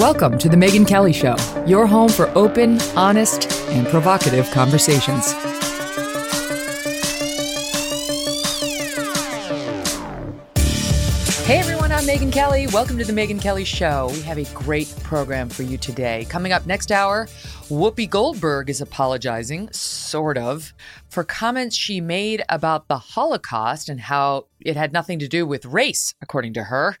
Welcome to The Megyn Kelly Show, your home for open, honest, and provocative conversations. Hey everyone, I'm Megyn Kelly. Welcome to The Megyn Kelly Show. We have a great program for you today. Coming up next hour, Whoopi Goldberg is apologizing, sort of, for comments she made about the Holocaust and how it had nothing to do with race, according to her.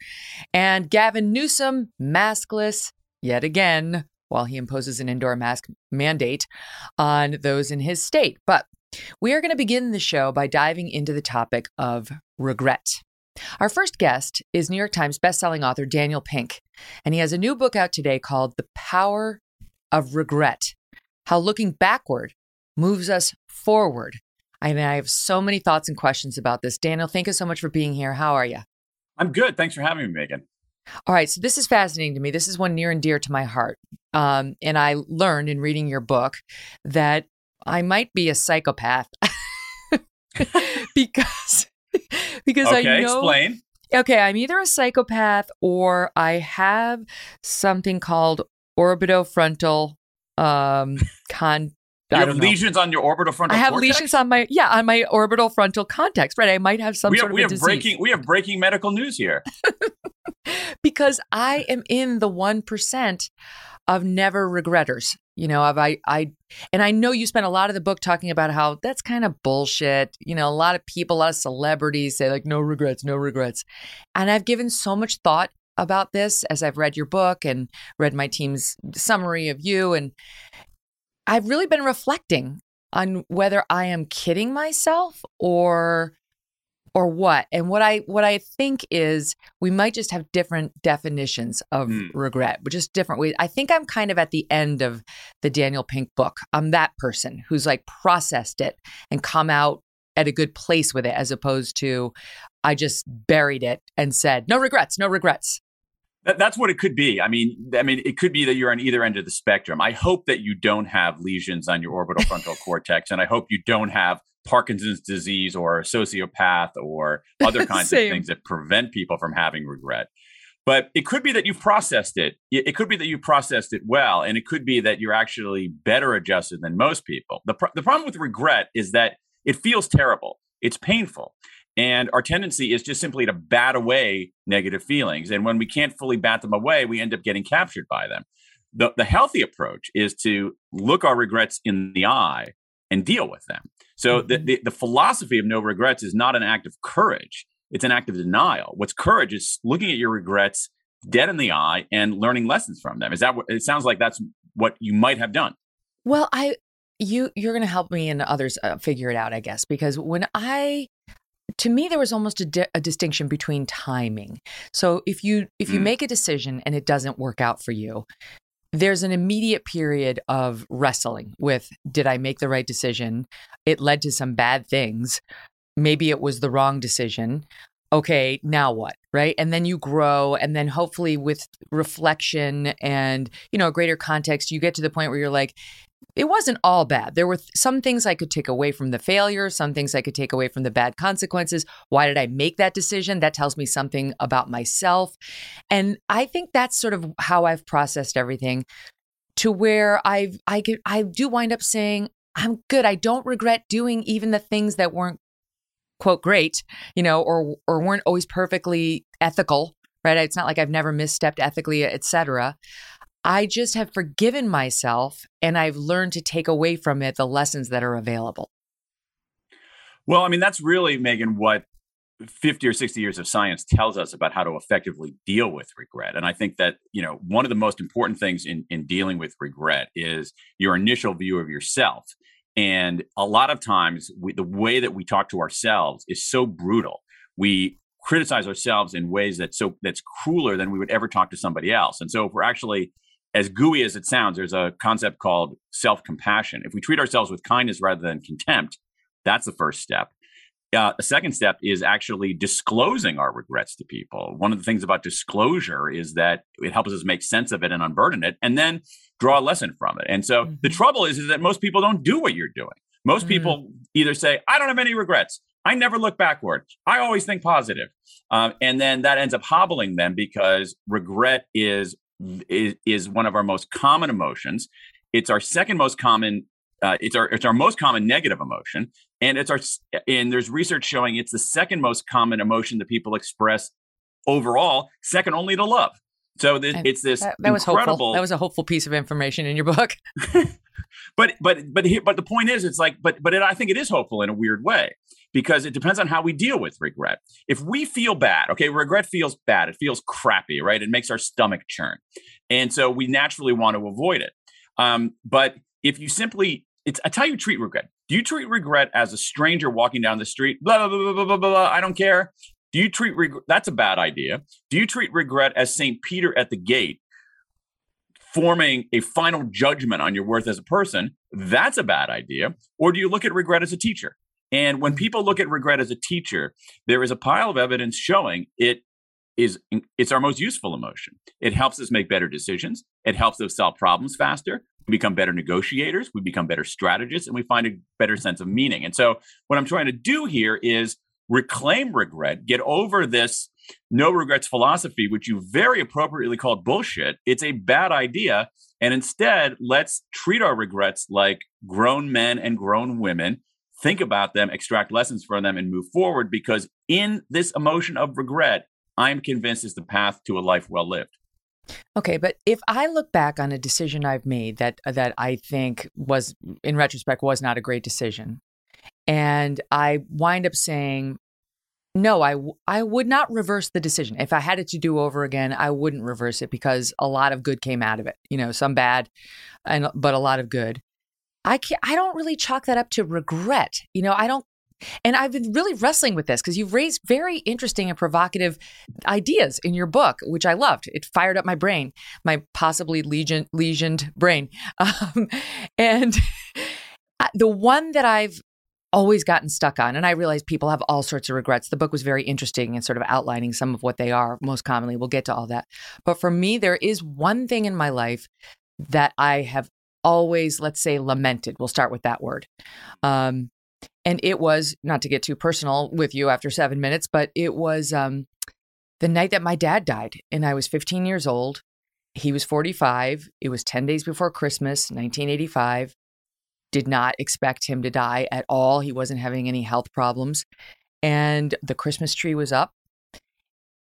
And Gavin Newsom, maskless yet again, while he imposes an indoor mask mandate on those in his state. But we are going to begin the show by diving into the topic of regret. Our first guest is New York Times bestselling author Daniel Pink, and he has a new book out today called The Power of Regret How Looking Backward Moves Us Forward. I mean, I have so many thoughts and questions about this. Daniel, thank you so much for being here. How are you? I'm good. Thanks for having me, Megyn. All right. So, this is fascinating to me. This is one near and dear to my heart. Um, and I learned in reading your book that I might be a psychopath because because okay, I know. Explain. Okay, I'm either a psychopath or I have something called orbitofrontal um con. You have know. lesions on your orbital frontal I have cortex? lesions on my yeah on my orbital frontal cortex. Right, I might have some we sort have, we of a have disease breaking we have breaking medical news here. because I am in the one percent of never regretters. You know, of I I and I know you spent a lot of the book talking about how that's kind of bullshit. You know, a lot of people, a lot of celebrities say like no regrets, no regrets. And I've given so much thought about this as I've read your book and read my team's summary of you and I've really been reflecting on whether I am kidding myself or or what. And what i what i think is we might just have different definitions of Hmm. regret but just different ways. I think i'm kind of at the end of the daniel pink book. I'm that person who's like processed it and come out at a good place with it as opposed to i just buried it and said no regrets no regrets That, that's what it could be. I mean, I mean, it could be that you're on either end of the spectrum. I hope that you don't have lesions on your orbital frontal cortex, and I hope you don't have Parkinson's disease or a sociopath or other kinds of things that prevent people from having regret. But it could be that you've processed it. It could be that you processed it well, and it could be that you're actually better adjusted than most people. The, pro- the problem with regret is that it feels terrible. It's painful. And our tendency is just simply to bat away negative feelings. And when we can't fully bat them away, we end up getting captured by them. The, the healthy approach is to look our regrets in the eye and deal with them. So the, Mhm. the, the philosophy of no regrets is not an act of courage, it's an act of denial. What's courage is looking at your regrets dead in the eye and learning lessons from them. Is that what it sounds like that's what you might have done? Well, I you you're going to help me and others uh, figure it out, I guess, because when I to me there was almost a, di- a distinction between timing. So if you if you Mm. make a decision and it doesn't work out for you, there's an immediate period of wrestling with did I make the right decision? It led to some bad things. Maybe it was the wrong decision. Okay, now what? Right? And then you grow and then hopefully with reflection and, you know, a greater context, you get to the point where you're like it wasn't all bad. There were th- some things I could take away from the failure, some things I could take away from the bad consequences. Why did I make that decision? That tells me something about myself. And I think that's sort of how I've processed everything to where I've I could I do wind up saying I'm good. I don't regret doing even the things that weren't quote great, you know, or or weren't always perfectly ethical, right? It's not like I've never misstepped ethically, et cetera. I just have forgiven myself and I've learned to take away from it the lessons that are available. Well, I mean, that's really, Megyn, what 50 or 60 years of science tells us about how to effectively deal with regret. And I think that, you know, one of the most important things in, in dealing with regret is your initial view of yourself. And a lot of times, we, the way that we talk to ourselves is so brutal. We criticize ourselves in ways that so that's crueler than we would ever talk to somebody else. And so, if we're actually as gooey as it sounds, there's a concept called self compassion. If we treat ourselves with kindness rather than contempt, that's the first step. Uh, a second step is actually disclosing our regrets to people. One of the things about disclosure is that it helps us make sense of it and unburden it, and then draw a lesson from it. And so the Mhm. trouble is, is that most people don't do what you're doing. Most Mm. people either say, "I don't have any regrets," "I never look backward," "I always think positive," um, and then that ends up hobbling them because regret is is, is one of our most common emotions. It's our second most common. Uh, it's our it's our most common negative emotion, and it's our and there's research showing it's the second most common emotion that people express overall, second only to love. So it's this that, that was incredible. Hopeful. That was a hopeful piece of information in your book. but but but but the point is, it's like but but it, I think it is hopeful in a weird way because it depends on how we deal with regret. If we feel bad, okay, regret feels bad. It feels crappy, right? It makes our stomach churn, and so we naturally want to avoid it. Um, but if you simply, it's I tell you, treat regret. Do you treat regret as a stranger walking down the street? Blah blah blah blah blah blah. blah I don't care. Do you treat regret? That's a bad idea. Do you treat regret as St. Peter at the gate, forming a final judgment on your worth as a person? That's a bad idea. Or do you look at regret as a teacher? And when mm-hmm. people look at regret as a teacher, there is a pile of evidence showing it is it's our most useful emotion. It helps us make better decisions. It helps us solve problems faster. We become better negotiators. We become better strategists, and we find a better sense of meaning. And so, what I'm trying to do here is reclaim regret, get over this no regrets philosophy, which you very appropriately called bullshit. It's a bad idea. And instead, let's treat our regrets like grown men and grown women. Think about them, extract lessons from them, and move forward because in this emotion of regret, I'm convinced is the path to a life well lived. Okay, but if I look back on a decision I've made that uh, that I think was in retrospect was not a great decision, and I wind up saying, no, I I would not reverse the decision. If I had it to do over again, I wouldn't reverse it because a lot of good came out of it. You know, some bad, and but a lot of good. I can't, I don't really chalk that up to regret. You know, I don't and I've been really wrestling with this because you've raised very interesting and provocative ideas in your book, which I loved. It fired up my brain, my possibly legion, lesioned brain. Um, and the one that I've always gotten stuck on. And I realize people have all sorts of regrets. The book was very interesting and sort of outlining some of what they are most commonly. We'll get to all that. But for me, there is one thing in my life that I have always, let's say, lamented. We'll start with that word. Um, and it was, not to get too personal with you after seven minutes, but it was um, the night that my dad died. And I was 15 years old. He was 45. It was 10 days before Christmas, 1985 did not expect him to die at all. He wasn't having any health problems. And the Christmas tree was up.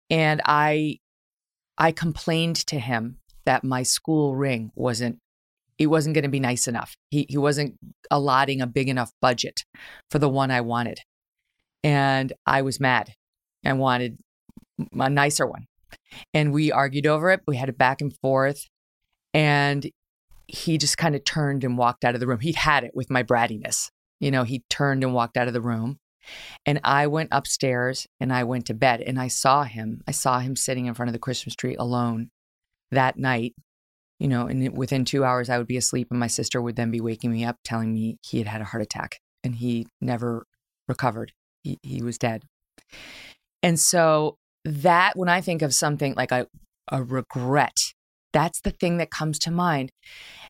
And I I complained to him that my school ring wasn't it wasn't going to be nice enough. He he wasn't allotting a big enough budget for the one I wanted. And I was mad and wanted a nicer one. And we argued over it. We had it back and forth. And he just kind of turned and walked out of the room. He'd had it with my brattiness. You know, he turned and walked out of the room. And I went upstairs and I went to bed and I saw him. I saw him sitting in front of the Christmas tree alone that night. You know, and within two hours, I would be asleep and my sister would then be waking me up telling me he had had a heart attack and he never recovered. He, he was dead. And so, that when I think of something like a, a regret, that's the thing that comes to mind.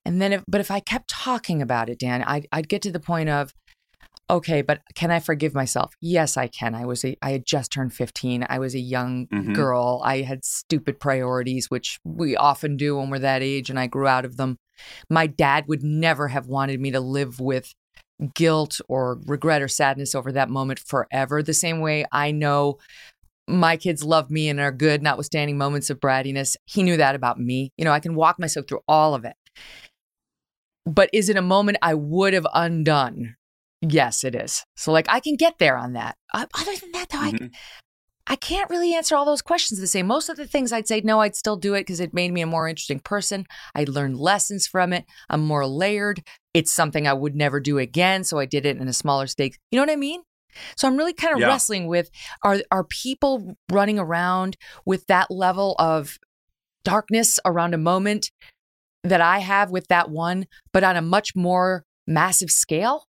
And then, if, but if I kept talking about it, Dan, I'd, I'd get to the point of, okay, but can I forgive myself? Yes, I can. I was a, I had just turned 15. I was a young mm-hmm. girl. I had stupid priorities, which we often do when we're that age, and I grew out of them. My dad would never have wanted me to live with guilt or regret or sadness over that moment forever. The same way I know my kids love me and are good, notwithstanding moments of brattiness. He knew that about me. You know, I can walk myself through all of it. But is it a moment I would have undone? Yes, it is. So, like, I can get there on that. Other than that, though, mm-hmm. I, I can't really answer all those questions the same. Most of the things I'd say, no, I'd still do it because it made me a more interesting person. I learned lessons from it. I'm more layered. It's something I would never do again. So I did it in a smaller stake. You know what I mean? So I'm really kind of yeah. wrestling with are are people running around with that level of darkness around a moment that I have with that one, but on a much more massive scale?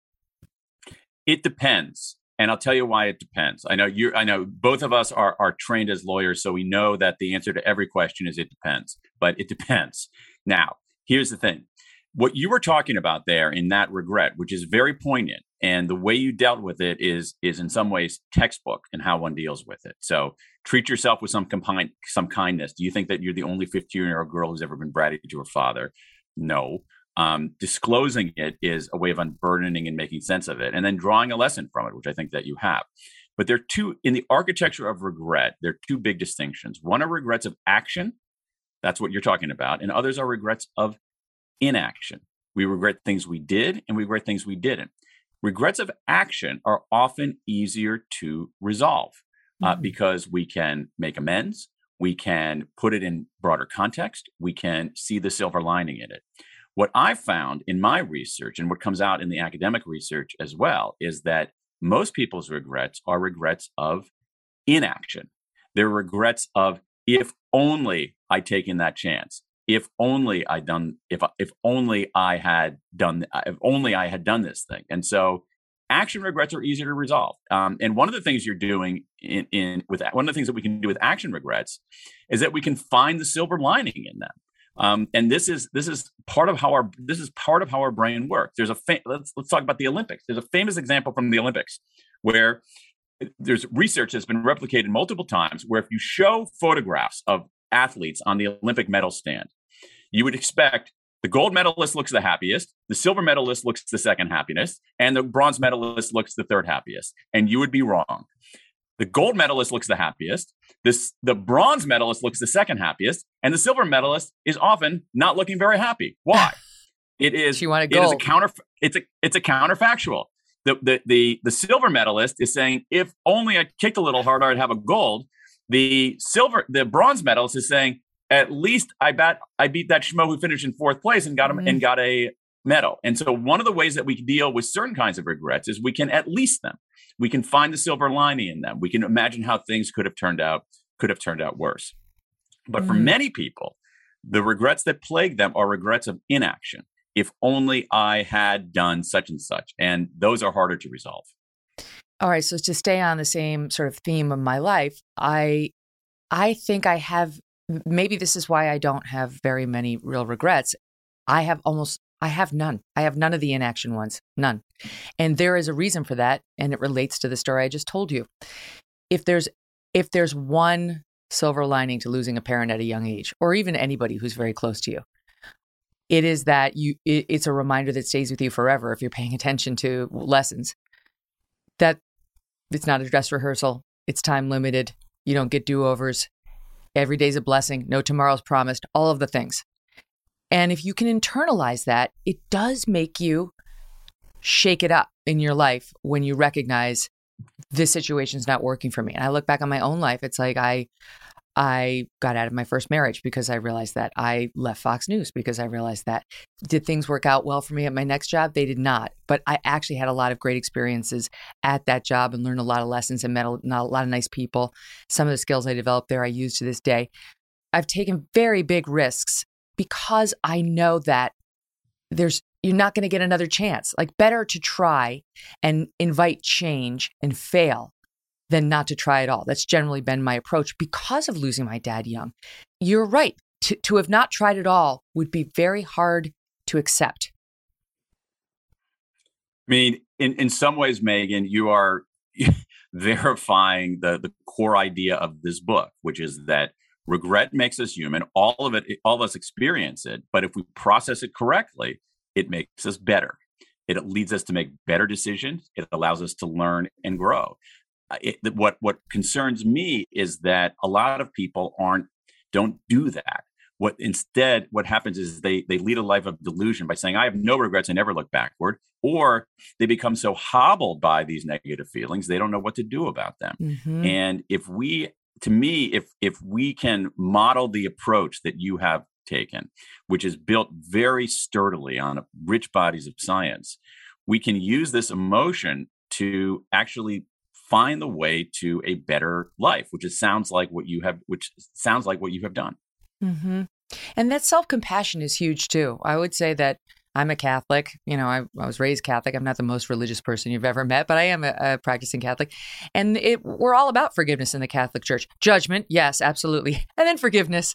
It depends. And I'll tell you why it depends. I know you I know both of us are are trained as lawyers, so we know that the answer to every question is it depends. But it depends. Now, here's the thing. What you were talking about there in that regret, which is very poignant, and the way you dealt with it is is in some ways textbook in how one deals with it. So treat yourself with some kind some kindness. Do you think that you're the only 15 year old girl who's ever been bratty to her father? No. Um, disclosing it is a way of unburdening and making sense of it, and then drawing a lesson from it, which I think that you have. But there are two in the architecture of regret. There are two big distinctions. One are regrets of action, that's what you're talking about, and others are regrets of inaction. We regret things we did, and we regret things we didn't. Regrets of action are often easier to resolve uh, mm-hmm. because we can make amends, we can put it in broader context, we can see the silver lining in it. What I found in my research and what comes out in the academic research as well is that most people's regrets are regrets of inaction. They're regrets of if only I'd taken that chance. If only I done if if only I had done if only I had done this thing. And so action regrets are easier to resolve. Um, and one of the things you're doing in, in with one of the things that we can do with action regrets is that we can find the silver lining in them. Um, and this is this is part of how our this is part of how our brain works. There's a fa- let's let's talk about the Olympics. There's a famous example from the Olympics where there's research that's been replicated multiple times where if you show photographs of athletes on the Olympic medal stand, you would expect the gold medalist looks the happiest, the silver medalist looks the second happiest, and the bronze medalist looks the third happiest. And you would be wrong. The gold medalist looks the happiest. This the bronze medalist looks the second happiest, and the silver medalist is often not looking very happy. Why? It is. She wanted gold. It is a counter. It's a it's a counterfactual. The, the the the silver medalist is saying, if only I kicked a little harder, I'd have a gold. The silver, the bronze medalist is saying, at least I bet I beat that schmo who finished in fourth place and got him mm-hmm. and got a medal. And so one of the ways that we deal with certain kinds of regrets is we can at least them we can find the silver lining in them. We can imagine how things could have turned out could have turned out worse. But mm. for many people, the regrets that plague them are regrets of inaction. If only I had done such and such, and those are harder to resolve. All right, so to stay on the same sort of theme of my life, I I think I have maybe this is why I don't have very many real regrets. I have almost I have none. I have none of the inaction ones, none. And there is a reason for that, and it relates to the story I just told you. If there's if there's one silver lining to losing a parent at a young age, or even anybody who's very close to you, it is that you it, it's a reminder that stays with you forever if you're paying attention to lessons. That it's not a dress rehearsal. It's time limited. You don't get do overs. Every day's a blessing. No tomorrow's promised. All of the things. And if you can internalize that, it does make you shake it up in your life when you recognize this situation's not working for me. And I look back on my own life, it's like I I got out of my first marriage because I realized that. I left Fox News because I realized that. Did things work out well for me at my next job? They did not. But I actually had a lot of great experiences at that job and learned a lot of lessons and met a lot of nice people. Some of the skills I developed there I use to this day. I've taken very big risks because I know that there's you're not going to get another chance. Like better to try and invite change and fail than not to try at all. That's generally been my approach because of losing my dad young. You're right. To, to have not tried at all would be very hard to accept. I mean, in, in some ways, Megyn, you are verifying the, the core idea of this book, which is that Regret makes us human. All of it, all of us experience it. But if we process it correctly, it makes us better. It leads us to make better decisions. It allows us to learn and grow. Uh, it, what what concerns me is that a lot of people aren't don't do that. What instead what happens is they they lead a life of delusion by saying I have no regrets, I never look backward, or they become so hobbled by these negative feelings they don't know what to do about them. Mm-hmm. And if we to me, if if we can model the approach that you have taken, which is built very sturdily on rich bodies of science, we can use this emotion to actually find the way to a better life, which is, sounds like what you have, which sounds like what you have done. Mm-hmm. And that self compassion is huge too. I would say that I'm a Catholic. You know, I, I was raised Catholic. I'm not the most religious person you've ever met, but I am a, a practicing Catholic. And it, we're all about forgiveness in the Catholic Church. Judgment, yes, absolutely. And then forgiveness,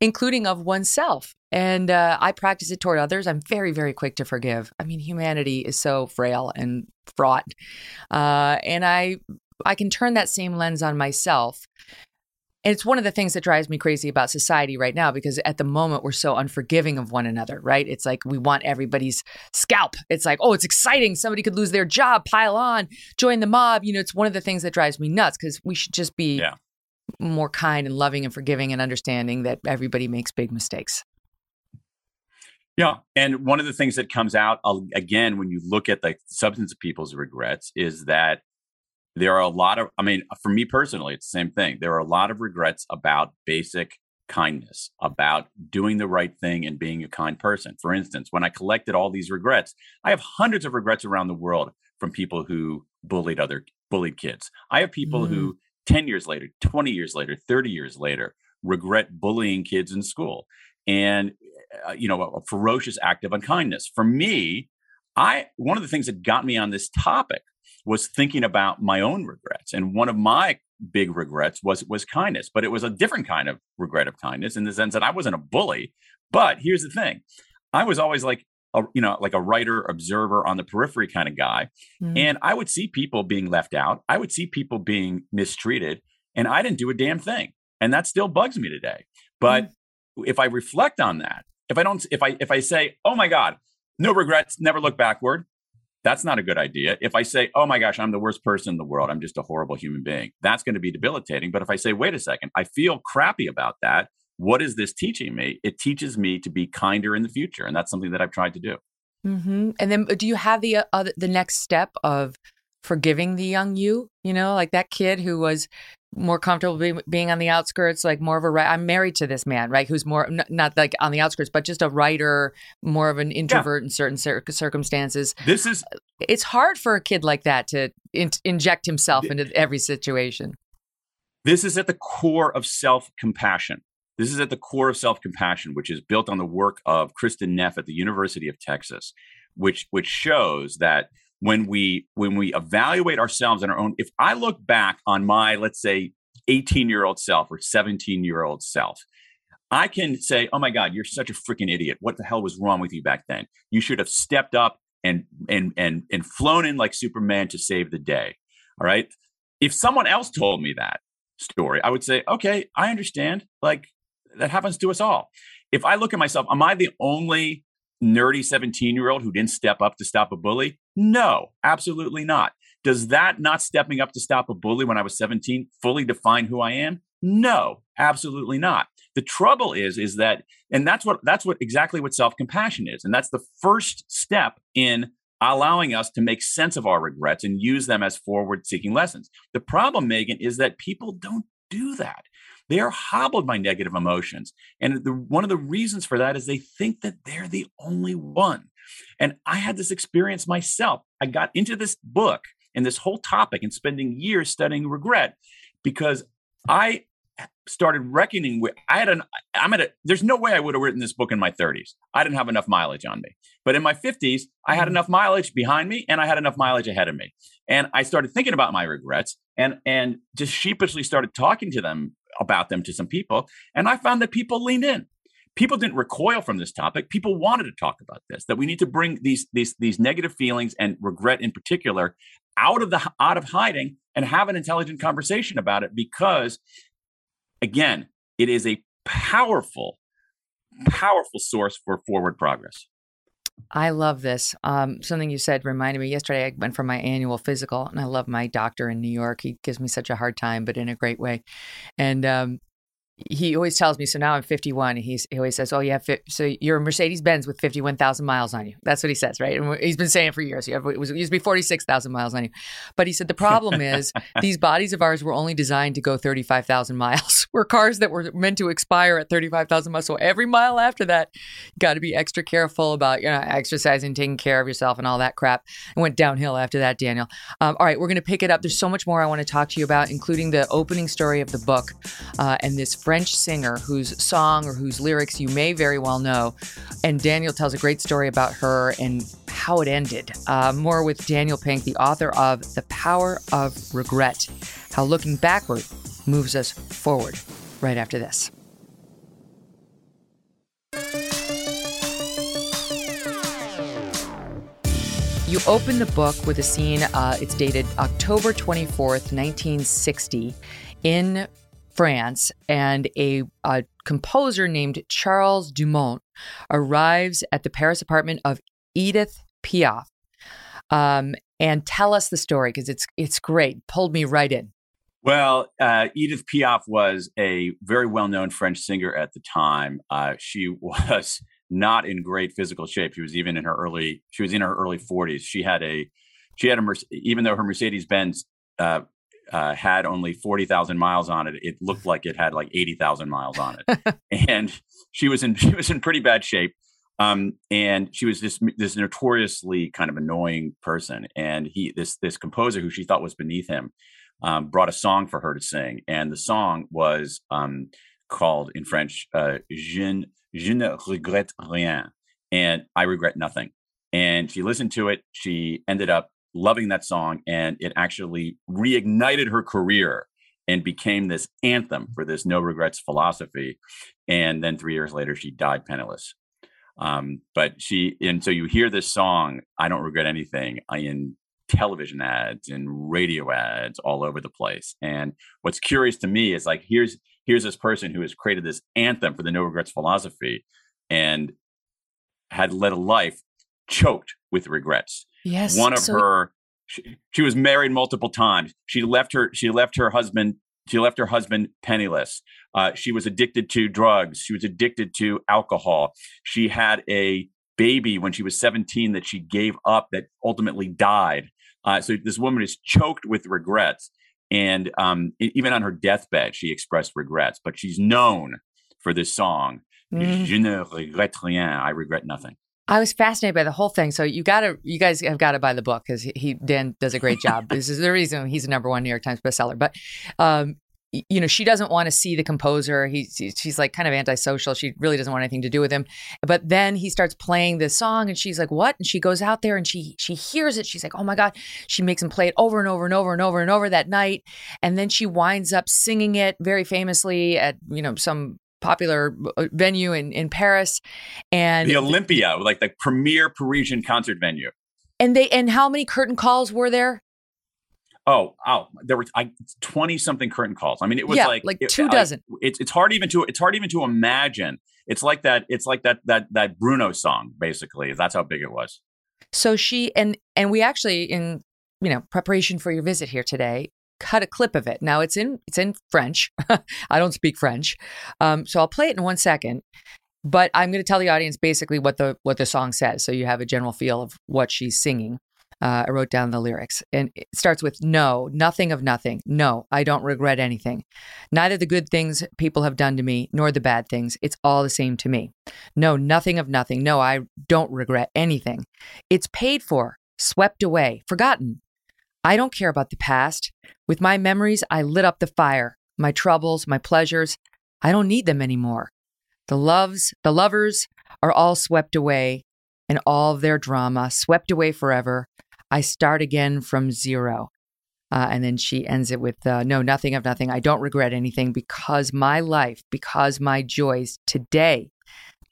including of oneself. And uh, I practice it toward others. I'm very, very quick to forgive. I mean, humanity is so frail and fraught. Uh, and I I can turn that same lens on myself and it's one of the things that drives me crazy about society right now because at the moment we're so unforgiving of one another, right? It's like we want everybody's scalp. It's like, oh, it's exciting. Somebody could lose their job, pile on, join the mob. You know, it's one of the things that drives me nuts because we should just be yeah. more kind and loving and forgiving and understanding that everybody makes big mistakes. Yeah. And one of the things that comes out uh, again when you look at the substance of people's regrets is that there are a lot of i mean for me personally it's the same thing. There are a lot of regrets about basic kindness about doing the right thing and being a kind person. For instance when i collected all these regrets i have hundreds of regrets around the world from people who bullied other bullied kids. I have people mm. who 10 years later 20 years later 30 years later regret bullying kids in school. And uh, you know a, a ferocious act of unkindness. For me i one of the things that got me on this topic was thinking about my own regrets. And one of my big regrets was was kindness, but it was a different kind of regret of kindness in the sense that I wasn't a bully. But here's the thing. I was always like a, you know, like a writer, observer on the periphery kind of guy. Mm. And I would see people being left out. I would see people being mistreated, and I didn't do a damn thing. And that still bugs me today. But mm. if I reflect on that, if I don't, if I if I say, oh my God, no regrets, never look backward, that's not a good idea. If I say, oh my gosh, I'm the worst person in the world, I'm just a horrible human being, that's going to be debilitating. But if I say, wait a second, I feel crappy about that, what is this teaching me? It teaches me to be kinder in the future. And that's something that I've tried to do. Mm-hmm. And then do you have the uh, the next step of forgiving the young you? You know, like that kid who was more comfortable being, being on the outskirts, like more of a writer. I'm married to this man, right? Who's more n- not like on the outskirts, but just a writer, more of an introvert yeah. in certain cir- circumstances. This is uh, it's hard for a kid like that to in- inject himself into every situation. This is at the core of self compassion. This is at the core of self compassion, which is built on the work of Kristin Neff at the University of Texas, which which shows that when we when we evaluate ourselves and our own if i look back on my let's say 18 year old self or 17 year old self i can say oh my god you're such a freaking idiot. What the hell was wrong with you back then? You should have stepped up and and and and flown in like superman to save the day. All right? If someone else told me that story i would say okay i understand. Like that happens to us all. If i look at myself am i the only nerdy 17 year old who didn't step up to stop a bully? No, absolutely not. Does that not stepping up to stop a bully when I was 17 fully define who I am? No, absolutely not. The trouble is, is that, and that's what that's what exactly what self-compassion is. And that's the first step in allowing us to make sense of our regrets and use them as forward-seeking lessons. The problem, Megyn, is that people don't do that. They are hobbled by negative emotions. And the, one of the reasons for that is they think that they're the only one. And I had this experience myself. I got into this book and this whole topic and spending years studying regret because I started reckoning with I had an I'm at a there's no way I would have written this book in my 30s. I didn't have enough mileage on me. But in my 50s, I had mm-hmm. enough mileage behind me and I had enough mileage ahead of me. And I started thinking about my regrets and and just sheepishly started talking to them about them to some people. And I found that people leaned in. People didn't recoil from this topic. People wanted to talk about this. That we need to bring these these these negative feelings and regret in particular out of the out of hiding and have an intelligent conversation about it because again, it is a powerful powerful source for forward progress. I love this. Um, something you said reminded me yesterday. I went for my annual physical, and I love my doctor in New York. He gives me such a hard time, but in a great way. And um, he always tells me, so now I'm 51. He's, he always says, Oh, yeah, so you're a Mercedes Benz with 51,000 miles on you. That's what he says, right? And he's been saying for years. It, was, it used to be 46,000 miles on you. But he said, The problem is these bodies of ours were only designed to go 35,000 miles. we're cars that were meant to expire at 35,000 miles. So every mile after that, got to be extra careful about, you know, exercising, taking care of yourself, and all that crap. It went downhill after that, Daniel. Um, all right, we're going to pick it up. There's so much more I want to talk to you about, including the opening story of the book uh, and this French singer whose song or whose lyrics you may very well know. and Daniel tells a great story about her and how it ended. Uh, more with Daniel Pink, the author of The Power of Regret How Looking Backward Moves Us Forward, right after this. You open the book with a scene, uh, it's dated October 24th, 1960, in France, and a, a, composer named Charles Dumont arrives at the Paris apartment of Edith Piaf. Um, and tell us the story because it's it's great. Pulled me right in. Well, uh, Edith Piaf was a very well known French singer at the time. Uh, she was not in great physical shape. She was even in her early she was in her early 40s. She had a she had a even though her Mercedes Benz uh, uh, had only 40,000 miles on it, it looked like it had like 80,000 miles on it. and she was in she was in pretty bad shape. Um, and she was this this notoriously kind of annoying person. And he this this composer who she thought was beneath him um, brought a song for her to sing, and the song was um, called in French uh, "Je, je ne regrette rien," and I regret nothing. And she listened to it. She ended up loving that song, and it actually reignited her career and became this anthem for this no regrets philosophy. And then three years later, she died penniless. Um, but she, and so you hear this song, I don't regret anything, in television ads and radio ads all over the place. And what's curious to me is like, here's, here's this person who has created this anthem for the no regrets philosophy and had led a life choked with regrets. Yes. One of so- her she, she was married multiple times. She left her she left her husband she left her husband penniless. Uh, she was addicted to drugs. She was addicted to alcohol. She had a baby when she was 17 that she gave up that ultimately died. Uh, so this woman is choked with regrets. And um, even on her deathbed, she expressed regrets. But she's known for this song, mm. Je ne regrette rien. I regret nothing. I was fascinated by the whole thing. So you got to, you guys have got to buy the book because he Dan does a great job. this is the reason he's a number one New York Times bestseller. But um, you know, she doesn't want to see the composer. He's she's like kind of antisocial. She really doesn't want anything to do with him. But then he starts playing this song, and she's like, "What?" And she goes out there and she she hears it. She's like, "Oh my god!" She makes him play it over and over and over and over and over that night, and then she winds up singing it very famously at you know some popular uh, venue in, in Paris and the Olympia, like the premier Parisian concert venue. And they and how many curtain calls were there? Oh, oh, there were twenty something curtain calls. I mean, it was yeah, like like two it, dozen. it's it's hard even to it's hard even to imagine. It's like that. It's like that that that Bruno song. Basically, that's how big it was. So she and and we actually in you know preparation for your visit here today cut a clip of it. Now it's in it's in French. I don't speak French, um, so I'll play it in one second. But I'm going to tell the audience basically what the what the song says, so you have a general feel of what she's singing. Uh, I wrote down the lyrics, and it starts with "No, nothing of nothing. No, I don't regret anything. Neither the good things people have done to me, nor the bad things. It's all the same to me. No, nothing of nothing. No, I don't regret anything. It's paid for, swept away, forgotten. I don't care about the past. With my memories, I lit up the fire. My troubles, my pleasures, I don't need them anymore. The loves, the lovers are all swept away, and all their drama swept away forever. I start again from zero. Uh, and then she ends it with, uh, no, nothing of nothing. I don't regret anything because my life, because my joys today,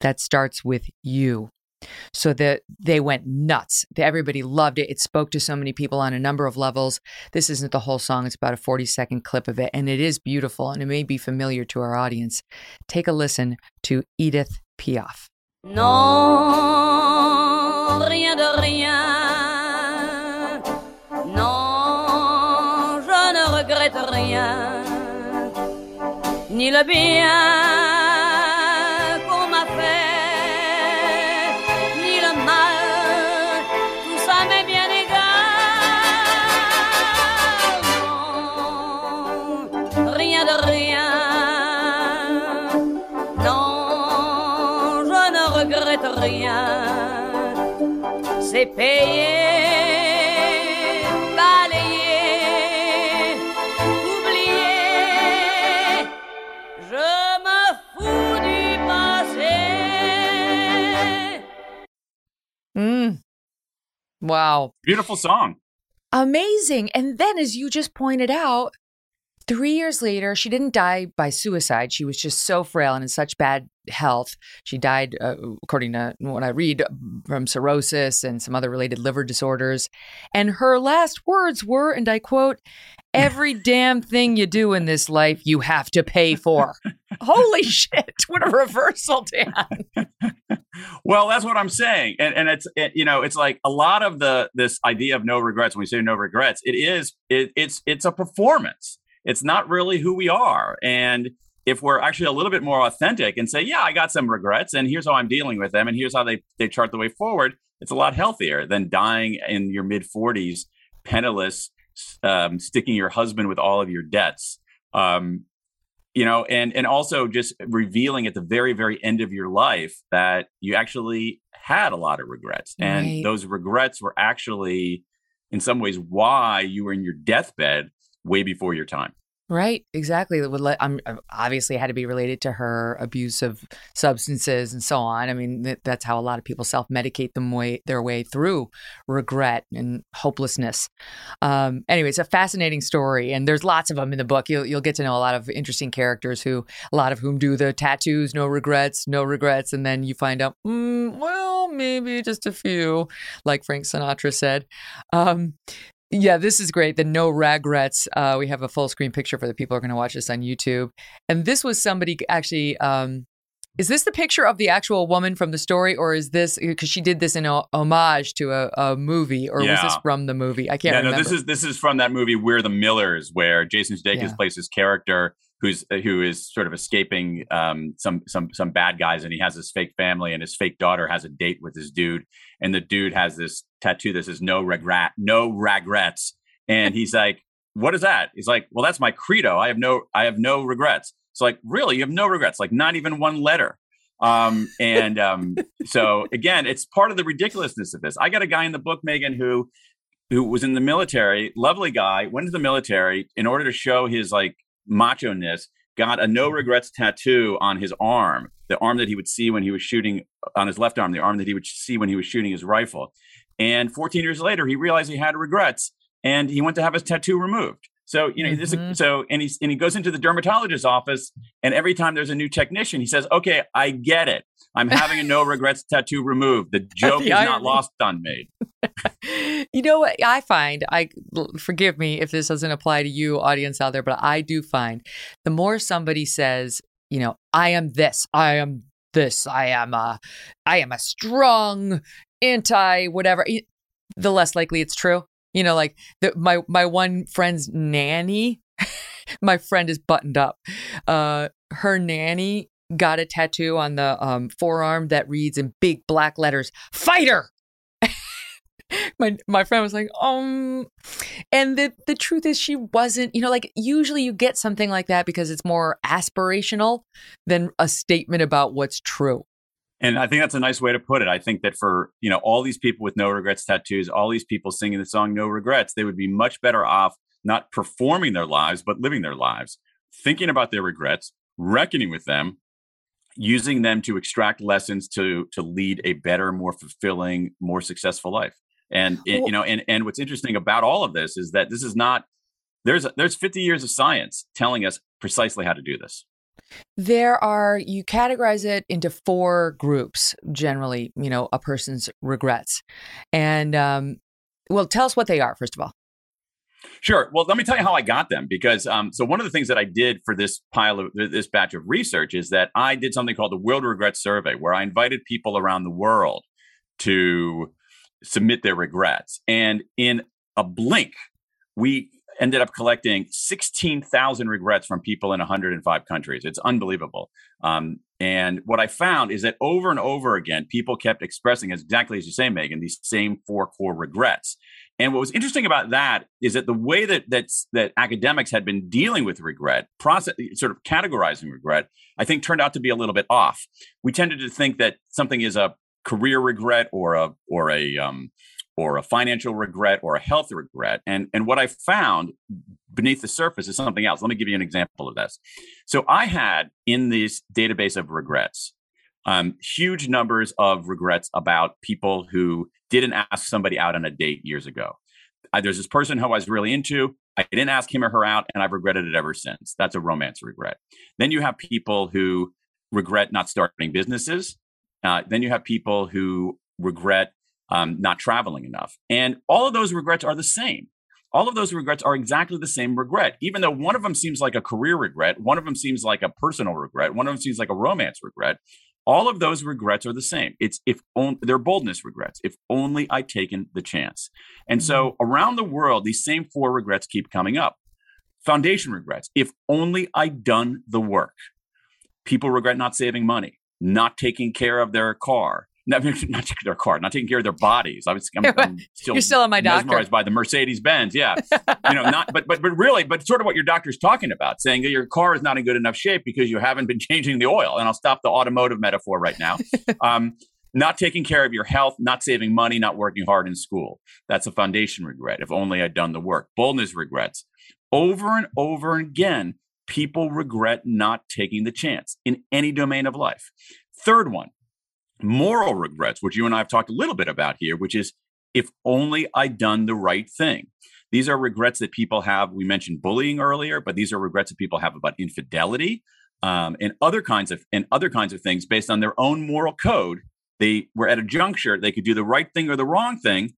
that starts with you. So that they went nuts. Everybody loved it. It spoke to so many people on a number of levels. This isn't the whole song, it's about a 40 second clip of it. And it is beautiful and it may be familiar to our audience. Take a listen to Edith Piaf. Non, rien de rien. Non, je ne regrette rien. Ni le bien Hmm. Wow. Beautiful song. Amazing. And then, as you just pointed out, three years later, she didn't die by suicide. She was just so frail and in such bad health. She died, uh, according to what I read, from cirrhosis and some other related liver disorders. And her last words were, and I quote, Every damn thing you do in this life, you have to pay for. Holy shit. What a reversal, Dan. well, that's what I'm saying. And, and it's, it, you know, it's like a lot of the, this idea of no regrets, when we say no regrets, it is, it, it's, it's a performance. It's not really who we are. And if we're actually a little bit more authentic and say, yeah, I got some regrets and here's how I'm dealing with them and here's how they, they chart the way forward, it's a lot healthier than dying in your mid 40s, penniless, um, sticking your husband with all of your debts. Um, you know, and and also just revealing at the very very end of your life that you actually had a lot of regrets, and right. those regrets were actually, in some ways, why you were in your deathbed way before your time. Right, exactly. That would let. I'm obviously had to be related to her abuse of substances and so on. I mean, th- that's how a lot of people self medicate them way their way through regret and hopelessness. Um, anyway, it's a fascinating story, and there's lots of them in the book. You'll you'll get to know a lot of interesting characters who, a lot of whom do the tattoos, no regrets, no regrets, and then you find out, mm, well, maybe just a few, like Frank Sinatra said. Um, yeah, this is great. The no regrets. Uh, we have a full screen picture for the people who are going to watch this on YouTube. And this was somebody actually. Um, is this the picture of the actual woman from the story, or is this because she did this in a, homage to a, a movie, or yeah. was this from the movie? I can't. Yeah, remember. no, this is this is from that movie We're the Millers, where Jason Sudeikis yeah. plays his character who's who is sort of escaping um, some some some bad guys, and he has this fake family, and his fake daughter has a date with this dude, and the dude has this tattoo that says "No regret, no regrets," and he's like, "What is that?" He's like, "Well, that's my credo. I have no I have no regrets." It's like, really, you have no regrets, like not even one letter. Um, and um, so again, it's part of the ridiculousness of this. I got a guy in the book, Megyn, who who was in the military, lovely guy, went to the military in order to show his like macho ness, got a no regrets tattoo on his arm, the arm that he would see when he was shooting on his left arm, the arm that he would see when he was shooting his rifle. And 14 years later, he realized he had regrets and he went to have his tattoo removed. So you know, mm-hmm. this, so and he and he goes into the dermatologist's office, and every time there's a new technician, he says, "Okay, I get it. I'm having a no regrets tattoo removed. The joke the is irony. not lost on me." you know what I find? I forgive me if this doesn't apply to you, audience out there, but I do find the more somebody says, you know, I am this, I am this, I am a, I am a strong anti whatever, the less likely it's true. You know, like the, my my one friend's nanny. my friend is buttoned up. Uh, her nanny got a tattoo on the um, forearm that reads in big black letters "Fighter." my my friend was like, um, and the the truth is she wasn't. You know, like usually you get something like that because it's more aspirational than a statement about what's true. And I think that's a nice way to put it. I think that for, you know, all these people with no regrets tattoos, all these people singing the song No Regrets, they would be much better off not performing their lives, but living their lives, thinking about their regrets, reckoning with them, using them to extract lessons to to lead a better, more fulfilling, more successful life. And eh, you know, and and what's interesting about all of this is that this is not there's there's 50 years of science telling us precisely how to do this. There are, you categorize it into four groups, generally, you know, a person's regrets. And, um, well, tell us what they are, first of all. Sure. Well, let me tell you how I got them because um, so one of the things that I did for this pile of this batch of research is that I did something called the World Regret Survey, where I invited people around the world to submit their regrets, and in a blink, we ended up collecting 16,000 regrets from people in 105 countries. It's unbelievable. Um, and what I found is that over and over again, people kept expressing, exactly as you say, Megyn, these same four core regrets. And what was interesting about that is that the way that that's, that academics had been dealing with regret, process, sort of categorizing regret, I think turned out to be a little bit off. We tended to think that something is a career regret or a or a um, or a financial regret or a health regret. And, and what I found beneath the surface is something else. Let me give you an example of this. So I had in this database of regrets Um, huge numbers of regrets about people who didn't ask somebody out on a date years ago. I, there's this person who I was really into. I didn't ask him or her out, and I've regretted it ever since. That's a romance regret. Then you have people who regret not starting businesses. Uh, then you have people who regret um, not traveling enough. And all of those regrets are the same. All of those regrets are exactly the same regret, even though one of them seems like a career regret, one of them seems like a personal regret, one of them seems like a romance regret. All of those regrets are the same. It's if on, they're boldness regrets. If only I'd taken the chance. And so mm-hmm. around the world, these same four regrets keep coming up. Foundation regrets. If only I'd done the work. People regret not saving money, not taking care of their car, not, not taking their car, not taking care of their bodies. I was, I'm, I'm still, You're still on my doctor. mesmerized by the Mercedes Benz. Yeah, you know, not, but but but really, but sort of what your doctor's talking about, saying that your car is not in good enough shape because you haven't been changing the oil. And I'll stop the automotive metaphor right now. Um, not taking care of your health, not saving money, not working hard in school. That's a foundation regret. If only I'd done the work. Boldness regrets. Over and over again, people regret not taking the chance in any domain of life. Third one, moral regrets, which you and I have talked a little bit about here, which is if only I'd done the right thing. These are regrets that people have. We mentioned bullying earlier, but these are regrets that people have about infidelity um, and other kinds of and other kinds of things based on their own moral code. They were at a juncture; they could do the right thing or the wrong thing,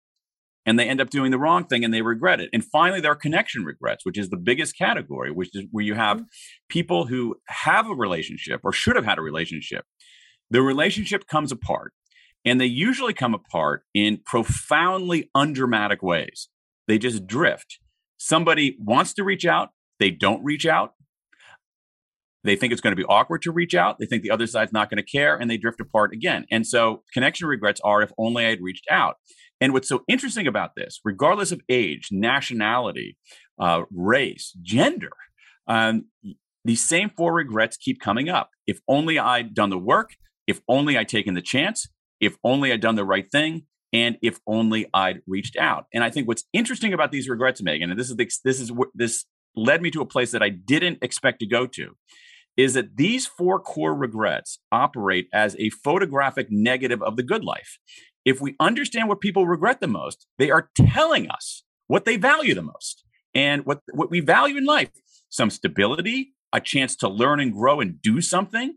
and they end up doing the wrong thing and they regret it. And finally, there are connection regrets, which is the biggest category, which is where you have mm-hmm. people who have a relationship or should have had a relationship the relationship comes apart and they usually come apart in profoundly undramatic ways. They just drift. Somebody wants to reach out, they don't reach out. They think it's going to be awkward to reach out. They think the other side's not going to care and they drift apart again. And so connection regrets are if only I had reached out. And what's so interesting about this, regardless of age, nationality, uh, race, gender, um, these same four regrets keep coming up. If only I'd done the work, if only I'd taken the chance, if only I'd done the right thing, and if only I'd reached out. And I think what's interesting about these regrets, Megyn, and this is the, this is this led me to a place that I didn't expect to go to, is that these four core regrets operate as a photographic negative of the good life. If we understand what people regret the most, they are telling us what they value the most and what, what we value in life some stability, a chance to learn and grow and do something,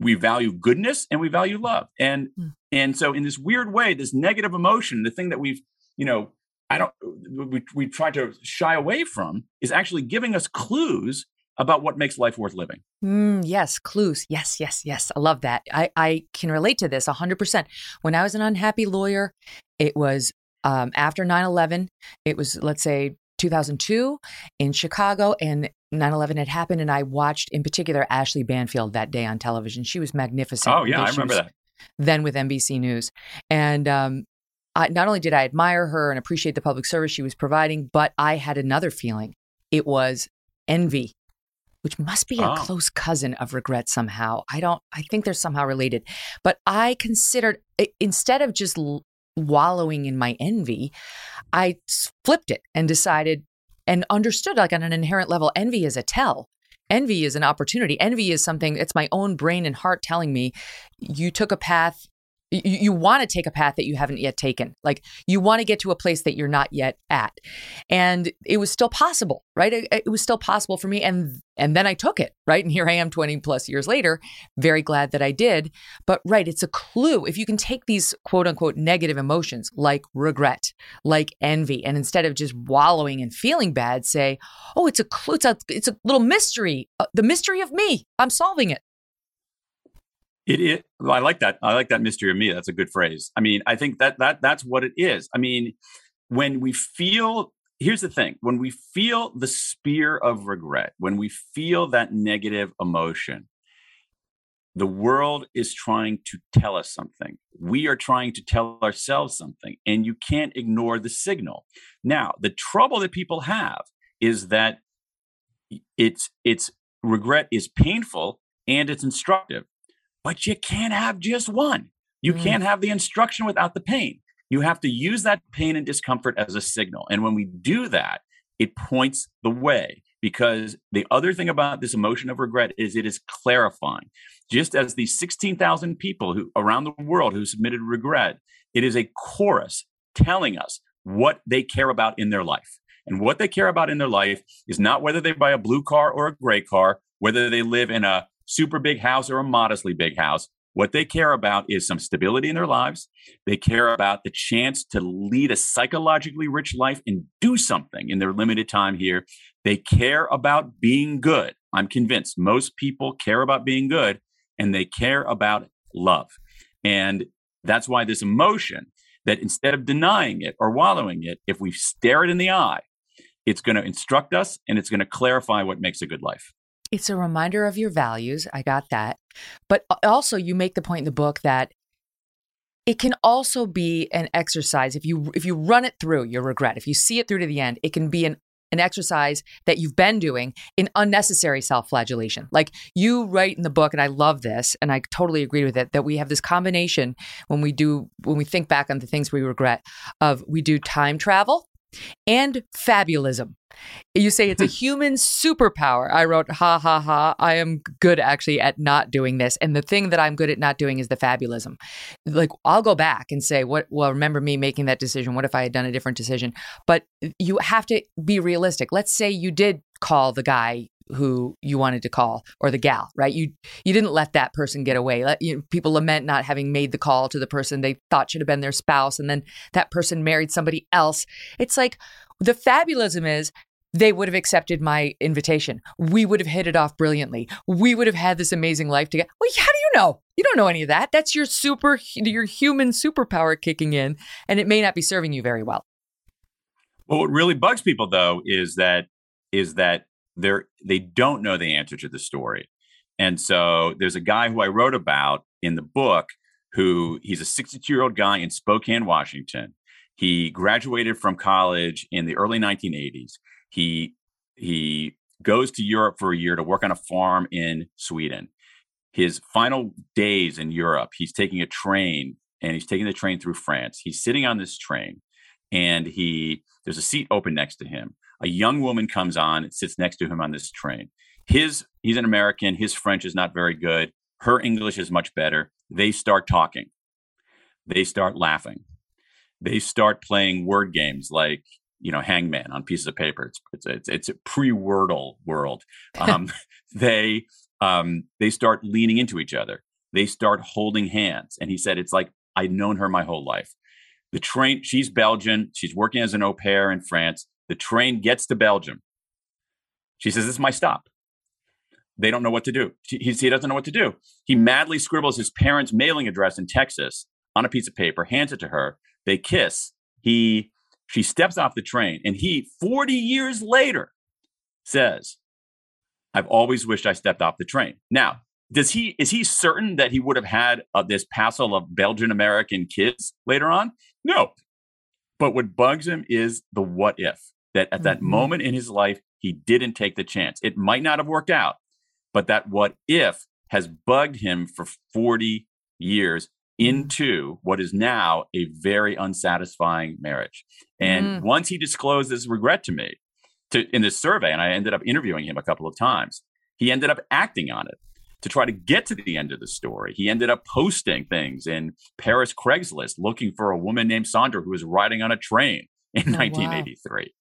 we value goodness and we value love. And mm. and so in this weird way this negative emotion the thing that we've you know i don't we, we try to shy away from is actually giving us clues about what makes life worth living. Mm, yes clues. Yes yes yes. I love that. I i can relate to this 100% when i was an unhappy lawyer it was um, after 9-11 it was let's say 2002 in Chicago, and 9 11 had happened. And I watched, in particular, Ashley Banfield that day on television. She was magnificent. Oh, yeah, I remember that. Then with NBC News. And um, I, not only did I admire her and appreciate the public service she was providing, but I had another feeling. It was envy, which must be a oh. close cousin of regret somehow. I don't, I think they're somehow related. But I considered, instead of just wallowing in my envy, I flipped it and decided and understood like on an inherent level envy is a tell. Envy is an opportunity. Envy is something, it's my own brain and heart telling me you took a path you, you want to take a path that you haven't yet taken. Like you want to get to a place that you're not yet at. And it was still possible, right? It, it, was still possible for me. And and then I took it, right? And here I am 20 plus years later, very glad that I did. But right, it's a clue. If you can take these quote unquote negative emotions like regret, like envy, and instead of just wallowing and feeling bad, say, oh, it's a clue, it's a, it's a little mystery, uh, the mystery of me. I'm solving it. It, it I like that. I like that mystery of me. That's a good phrase. I mean, I think that that that's what it is. I mean, when we feel here's the thing, when we feel the spear of regret, when we feel that negative emotion, the world is trying to tell us something. We are trying to tell ourselves something, and you can't ignore the signal. Now, the trouble that people have is that it's it's regret is painful and it's instructive but you can't have just one. You mm. can't have the instruction without the pain. You have to use that pain and discomfort as a signal. And when we do that, it points the way. because the other thing about this emotion of regret is it is clarifying. Just as the 16,000 people who around the world who submitted regret, it is a chorus telling us what they care about in their life. And what they care about in their life is not whether they buy a blue car or a gray car, whether they live in a super big house or a modestly big house. What they care about is some stability in their lives. They care about the chance to lead a psychologically rich life and do something in their limited time here. They care about being good. I'm convinced most people care about being good and they care about love. And that's why this emotion that instead of denying it or wallowing it, if we stare it in the eye, it's going to instruct us and it's going to clarify what makes a good life. It's a reminder of your values. I got that. But also you make the point in the book that it can also be an exercise if you if you run it through your regret if you see it through to the end it can be an an exercise that you've been doing in unnecessary self-flagellation like you write in the book and i love this and i totally agree with it that we have this combination when we do when we think back on the things we regret of we do time travel and fabulism. You say it's a human superpower. I wrote, ha ha ha, I am good actually at not doing this. And the thing that I'm good at not doing is the fabulism. Like, I'll go back and say, what, well, remember me making that decision? What if I had done a different decision? But you have to be realistic. Let's say you did call the guy who you wanted to call or the gal, right? You you didn't let that person get away. Let, you, people lament not having made the call to the person they thought should have been their spouse, and then that person married somebody else. It's like the fabulism is they would have accepted my invitation. We would have hit it off brilliantly. We would have had this amazing life together. Well, how do you know? You don't know any of that. That's your super, your human superpower kicking in, and it may not be serving you very well. Well, what really bugs people though is that is that they're they don't know the answer to the story. And so there's a guy who I wrote about in the book who he's a 62 year old guy in Spokane, Washington. He graduated from college in the early 1980s. He he goes to Europe for a year to work on a farm in Sweden. His final days in Europe, he's taking a train and he's taking the train through France. He's sitting on this train and he there's a seat open next to him a young woman comes on and sits next to him on this train. His he's an American. His French is not very good. Her English is much better. They start talking. They start laughing. They start playing word games like you know hangman on pieces of paper. It's it's it's, it's a pre-wordle world. Um, they um, they start leaning into each other. They start holding hands. And he said it's like I'd known her my whole life. The train. She's Belgian. She's working as an au pair in France the train gets to Belgium. She says, This is my stop. They don't know what to do. He, he doesn't know what to do. He madly scribbles his parents' mailing address in Texas on a piece of paper, hands it to her. They kiss. He, she steps off the train, and he, 40 years later, says, I've always wished I stepped off the train. Now, does he is he certain that he would have had uh, this passel of Belgian American kids later on? No. But what bugs him is the what if that at that mm-hmm. moment in his life, he didn't take the chance. It might not have worked out, but that what if has bugged him for 40 years mm-hmm. into what is now a very unsatisfying marriage. And mm. once he disclosed this regret to me to, in this survey, and I ended up interviewing him a couple of times, he ended up acting on it to try to get to the end of the story. He ended up posting things in Paris Craigslist looking for a woman named Sandra who was riding on a train in oh, 1983.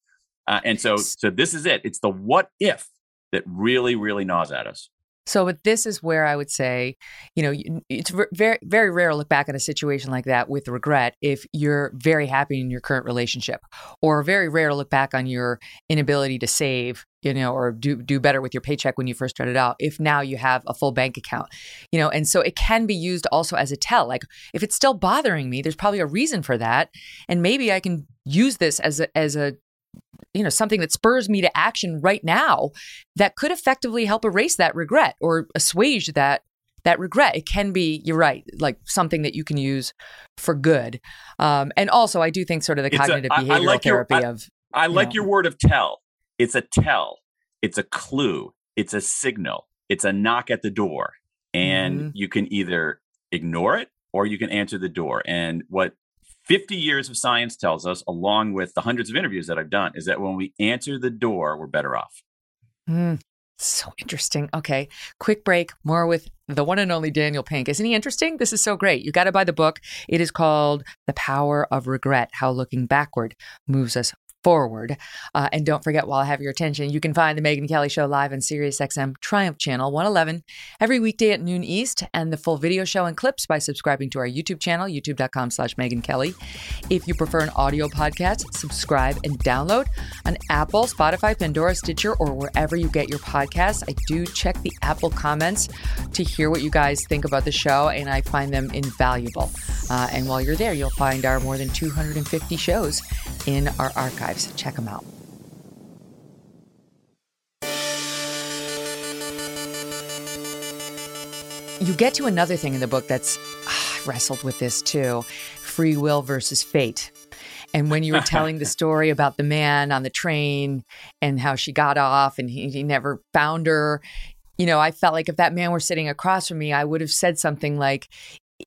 Uh, and so, so this is it. It's the what if that really, really gnaws at us. So, but this is where I would say, you know, it's very, very rare to look back at a situation like that with regret if you're very happy in your current relationship, or very rare to look back on your inability to save, you know, or do do better with your paycheck when you first started out. If now you have a full bank account, you know, and so it can be used also as a tell. Like if it's still bothering me, there's probably a reason for that, and maybe I can use this as a as a you know something that spurs me to action right now that could effectively help erase that regret or assuage that that regret. It can be you're right like something that you can use for good. Um, and also i do think sort of the cognitive a, I, behavioral I like therapy your, of i, I like know. your word of tell. It's a tell. It's a clue. It's a signal. It's a knock at the door. And mm-hmm. you can either ignore it or you can answer the door. And what 50 years of science tells us, along with the hundreds of interviews that I've done, is that when we answer the door, we're better off. Mm, so interesting. Okay. Quick break. More with the one and only Daniel Pink. Isn't he interesting? This is so great. You got to buy the book. It is called The Power of Regret How Looking Backward Moves Us forward. Uh, and don't forget, while I have your attention, you can find the Megyn Kelly Show live on SiriusXM Triumph Channel 111 every weekday at noon East, and the full video show and clips by subscribing to our YouTube channel, youtube.com slash Megyn Kelly. If you prefer an audio podcast, subscribe and download on Apple, Spotify, Pandora, Stitcher, or wherever you get your podcasts. I do check the Apple comments to hear what you guys think about the show, and I find them invaluable. Uh, and while you're there, you'll find our more than 250 shows in our archives. Check them out. You get to another thing in the book that's ah, wrestled with this too free will versus fate. And when you were telling the story about the man on the train and how she got off and he, he never found her, you know, I felt like if that man were sitting across from me, I would have said something like,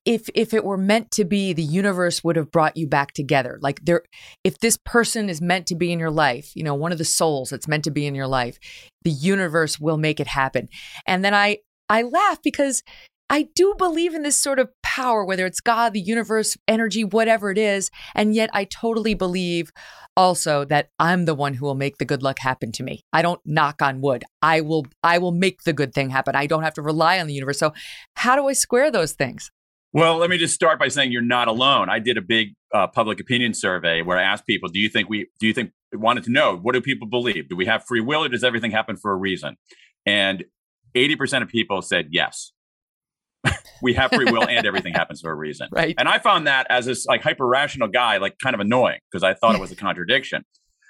if if it were meant to be the universe would have brought you back together. Like there if this person is meant to be in your life you know one of the souls that's meant to be in your life the universe will make it happen. And then i i laugh because i do believe in this sort of power whether it's god the universe energy whatever it is. And yet i totally believe also that i'm the one who will make the good luck happen to me. I don't knock on wood. I will i will make the good thing happen. I don't have to rely on the universe. So how do i square those things well, let me just start by saying you're not alone. I did a big uh, public opinion survey where I asked people, "Do you think we? Do you think wanted to know what do people believe? Do we have free will, or does everything happen for a reason?" And eighty percent of people said yes. we have free will, and everything happens for a reason. Right. And I found that as this like hyper rational guy, like kind of annoying because I thought it was a contradiction.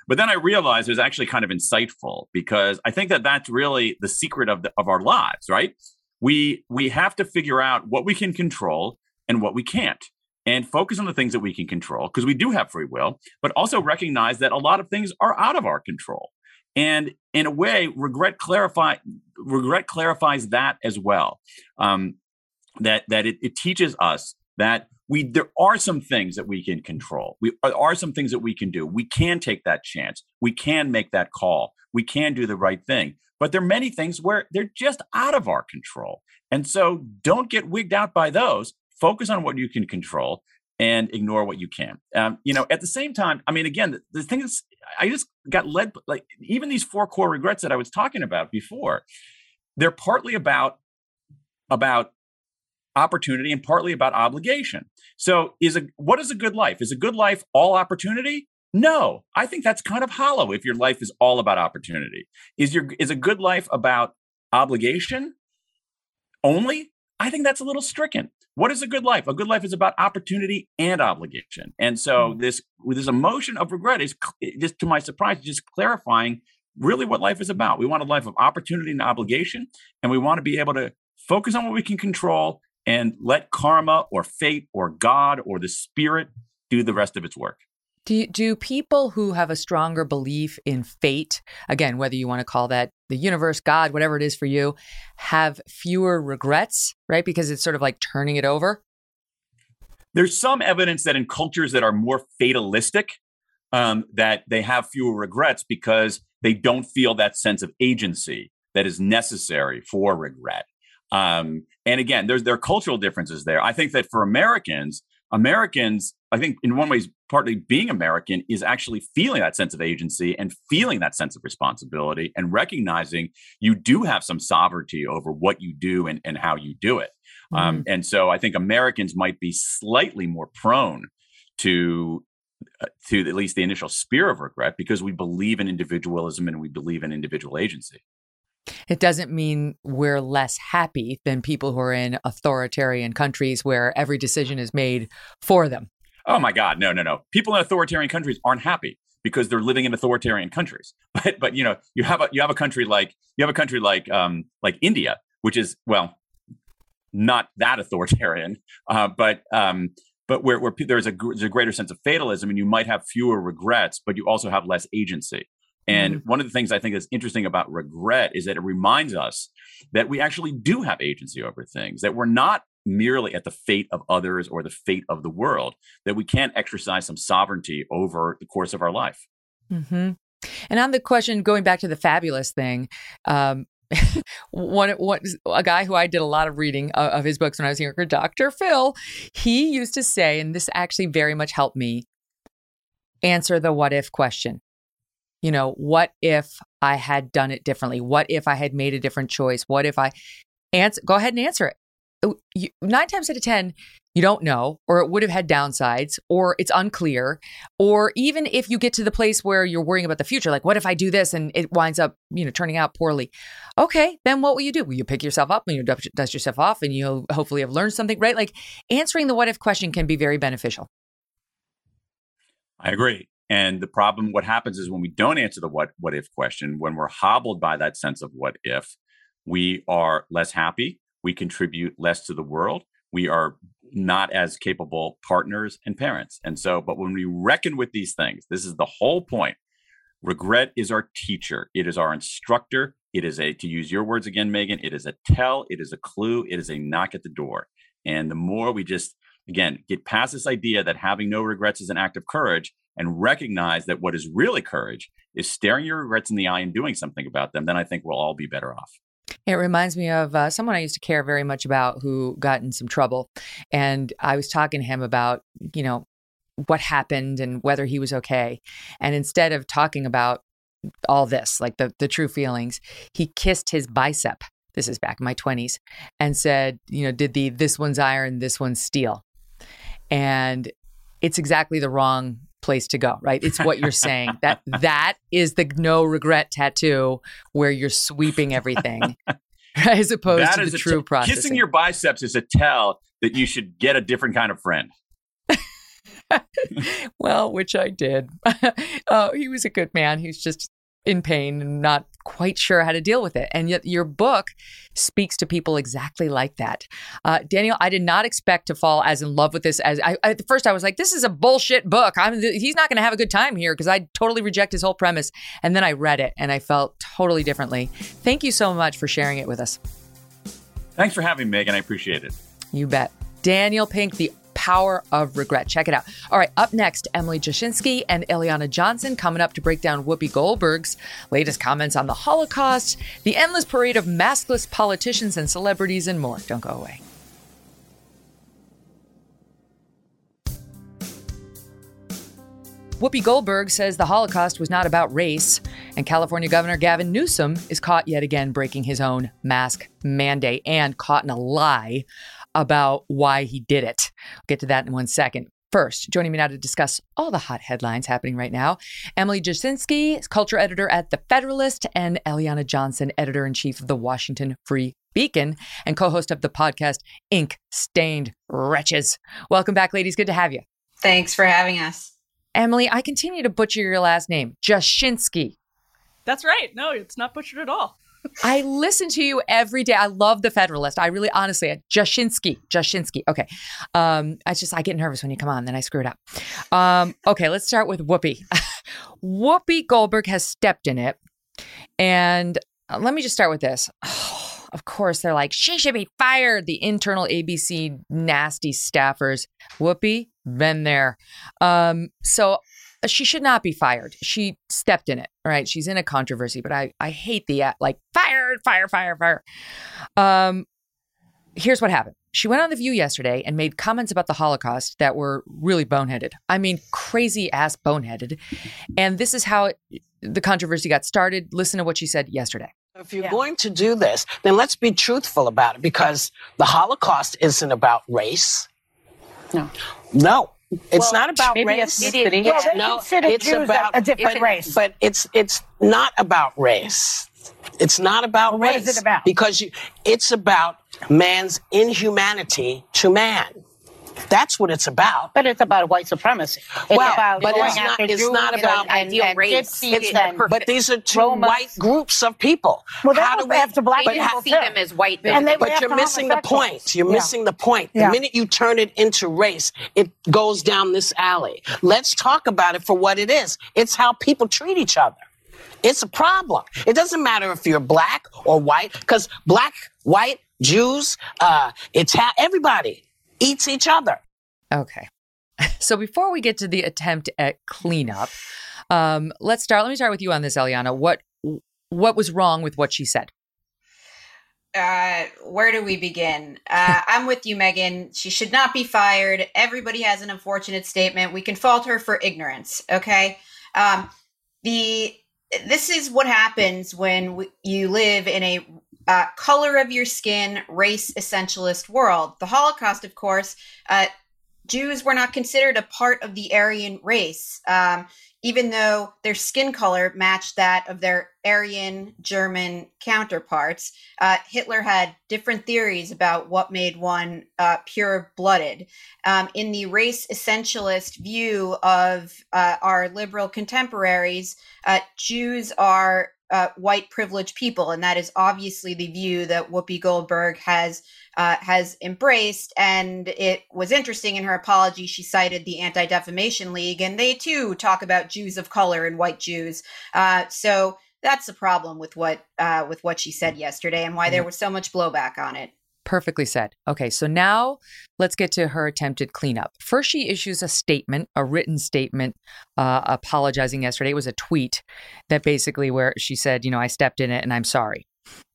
But then I realized it was actually kind of insightful because I think that that's really the secret of the, of our lives, right? We we have to figure out what we can control and what we can't and focus on the things that we can control because we do have free will but also recognize that a lot of things are out of our control. And in a way regret clarify regret clarifies that as well um, that that it, it teaches us that we there are some things that we can control. We are some things that we can do. We can take that chance. We can make that call. We can do the right thing but there are many things where they're just out of our control. And so don't get wigged out by those. Focus on what you can control and ignore what you can. Um, you know, at the same time, I mean, again, the, the thing is, I just got led, like, even these four core regrets that I was talking about before, they're partly about, about opportunity and partly about obligation. So is a what is a good life? Is a good life all opportunity? No, I think that's kind of hollow if your life is all about opportunity. Is your is a good life about obligation only? I think that's a little stricken. What is a good life? A good life is about opportunity and obligation. And so mm. this this emotion of regret is just to my surprise just clarifying really what life is about. We want a life of opportunity and obligation and we want to be able to focus on what we can control and let karma or fate or God or the spirit do the rest of its work. Do you, do people who have a stronger belief in fate, again, whether you want to call that the universe, God, whatever it is for you, have fewer regrets, right? Because it's sort of like turning it over. There's some evidence that in cultures that are more fatalistic, um, that they have fewer regrets because they don't feel that sense of agency that is necessary for regret. Um, and again, there's there are cultural differences there. I think that for Americans, Americans, I think in one way, partly being American is actually feeling that sense of agency and feeling that sense of responsibility and recognizing you do have some sovereignty over what you do and, and how you do it. Um, mm-hmm. Um, and so I think Americans might be slightly more prone to uh, to at least the initial spear of regret because we believe in individualism and we believe in individual agency. It doesn't mean we're less happy than people who are in authoritarian countries where every decision is made for them. Oh my God, no, no, no. People in authoritarian countries aren't happy because they're living in authoritarian countries. But but you know, you have a you have a country like you have a country like um like India, which is well not that authoritarian, uh, but um but where, where there's a, there's a greater sense of fatalism and you might have fewer regrets, but you also have less agency. And mm-hmm. one of the things I think is interesting about regret is that it reminds us that we actually do have agency over things, that we're not merely at the fate of others or the fate of the world, that we can't exercise some sovereignty over the course of our life. Mm-hmm. And on the question, going back to the fabulous thing, um, one, one a guy who I did a lot of reading of, of his books when I was younger, Dr. Phil, he used to say, and this actually very much helped me answer the what if question. You know, what if I had done it differently? What if I had made a different choice? What if I answer? Go ahead and answer it. Oh, you, nine times out of ten, you don't know, or it would have had downsides, or it's unclear, or even if you get to the place where you're worrying about the future, like what if I do this and it winds up, you know, turning out poorly? Okay, then what will you do? Will you pick yourself up and you dust yourself off, and you'll hopefully have learned something, right? Like answering the what if question can be very beneficial. I agree. And the problem, what happens is when we don't answer the what what if question, when we're hobbled by that sense of what if, we are less happy, we contribute less to the world, we are not as capable partners and parents. And so, but when we reckon with these things, this is the whole point. Regret is our teacher, it is our instructor. It is a, to use your words again, Megyn, it is a tell, it is a clue, it is a knock at the door. And the more we just, again, get past this idea that having no regrets is an act of courage and recognize that what is really courage is staring your regrets in the eye and doing something about them, then I think we'll all be better off. It reminds me of uh, someone I used to care very much about who got in some trouble. And I was talking to him about, you know, what happened and whether he was okay. And instead of talking about all this, like the, the true feelings, he kissed his bicep. This is back in my 20s and said, you know, did the this one's iron, this one's steel. And it's exactly the wrong place to go, right? It's what you're saying. that that is the no regret tattoo where you're sweeping everything. As opposed that to the true t- process. Kissing your biceps is a tell that you should get a different kind of friend. well, which I did. uh, he was a good man. He's just in pain and not quite sure how to deal with it. And yet your book speaks to people exactly like that. Uh, Daniel, I did not expect to fall as in love with this as I, at first I was like, this is a bullshit book. I'm, he's not going to have a good time here because I totally reject his whole premise. And then I read it and I felt totally differently. Thank you so much for sharing it with us. Thanks for having me, Megyn. I appreciate it. You bet. Daniel Pink, the Power of Regret. Check it out. All right, up next, Emily Jashinsky and Eliana Johnson coming up to break down Whoopi Goldberg's latest comments on the Holocaust, the endless parade of maskless politicians and celebrities, and more. Don't go away. Whoopi Goldberg says the Holocaust was not about race, and California Governor Gavin Newsom is caught yet again breaking his own mask mandate and caught in a lie about why he did it. I'll get to that in one second. First, joining me now to discuss all the hot headlines happening right now, Emily Jashinsky, culture editor at The Federalist, and Eliana Johnson, editor in chief of the Washington Free Beacon and co host of the podcast Ink Stained Wretches. Welcome back, ladies. Good to have you. Thanks for having us. Emily, I continue to butcher your last name, Jashinsky. That's right. No, it's not butchered at all. I listen to you every day. I love the Federalist. I really, honestly, Jashinsky, Jashinsky. Okay, um, I just I get nervous when you come on, then I screw it up. Um, okay, let's start with Whoopi. Whoopi Goldberg has stepped in it, and uh, let me just start with this. Of course, they're like she should be fired. The internal ABC nasty staffers. Whoopi, been there. Um, so she should not be fired. She stepped in it. Right? She's in a controversy, but I I hate the uh, like fired, fire, fire, fire. Um, here's what happened. She went on The View yesterday and made comments about the Holocaust that were really boneheaded. I mean, crazy ass boneheaded. And this is how it, the controversy got started. Listen to what she said yesterday. If you're yeah. going to do this, then let's be truthful about it because the Holocaust isn't about race. No. No. It's well, not about race. It is. Well, no, it's Jews about a different race. But it's it's not about race. It's not about well, race. What is it about? Because you, it's about man's inhumanity to man. That's what it's about. But it's about white supremacy. It's well, about but it's not, it's Jews not about ideal and race. It's and but these are two Romas. white groups of people. Well, how do we have to black people how, see them as white? And they but you're missing the point. You're yeah. missing the point. The yeah. minute you turn it into race, it goes down this alley. Let's talk about it for what it is. It's how people treat each other. It's a problem. It doesn't matter if you're black or white, because black, white, Jews, uh, Italian, everybody eats each other. Okay. So before we get to the attempt at cleanup, Um, let's start. Let me start with you on this, Eliana. What what was wrong with what she said? uh, where do we begin? Uh, I'm with you, Megyn. She should not be fired. Everybody has an unfortunate statement. We can fault her for ignorance. Okay. Um, the this is what happens when w- you live in a uh, color of your skin, race essentialist world. The Holocaust, of course, uh, Jews were not considered a part of the Aryan race. Um, even though their skin color matched that of their Aryan German counterparts. Uh, Hitler had different theories about what made one uh, pure blooded. Um, in the race essentialist view of uh, our liberal contemporaries, uh, Jews are uh, white privileged people, and that is obviously the view that Whoopi Goldberg has uh, has embraced. And it was interesting in her apology; she cited the Anti Defamation League, and they too talk about Jews of color and white Jews. Uh, so that's the problem with what uh, with what she said yesterday, and why there was so much blowback on it. Perfectly said. Okay, so now let's get to her attempted cleanup. First, she issues a statement, a written statement, uh, apologizing yesterday. It was a tweet that basically where she said, you know, I stepped in it and I'm sorry.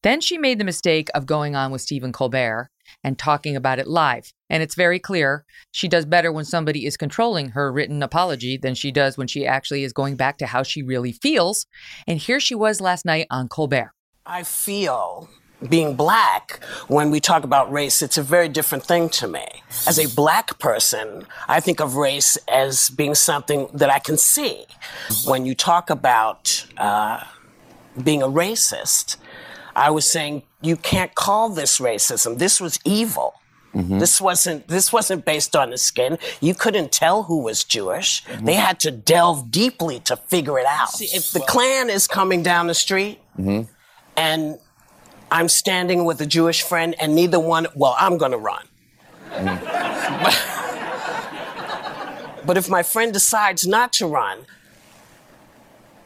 Then she made the mistake of going on with Stephen Colbert and talking about it live. And it's very clear she does better when somebody is controlling her written apology than she does when she actually is going back to how she really feels. And here she was last night on Colbert. I feel being black, when we talk about race, it's a very different thing to me. As a black person, I think of race as being something that I can see. When you talk about uh, being a racist, I was saying you can't call this racism. This was evil. Mm-hmm. This wasn't this wasn't based on the skin. You couldn't tell who was Jewish. Mm-hmm. They had to delve deeply to figure it out. See, if the Klan is coming down the street mm-hmm. and I'm standing with a Jewish friend and neither one, well, I'm going to run. but if my friend decides not to run,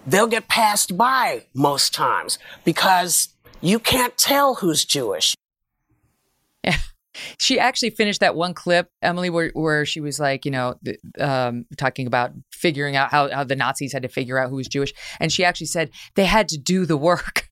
they'll get passed by most times because you can't tell who's Jewish. Yeah. She actually finished that one clip, Emily, where, where she was like, you know, th- um, talking about figuring out how, how the Nazis had to figure out who was Jewish. And she actually said they had to do the work.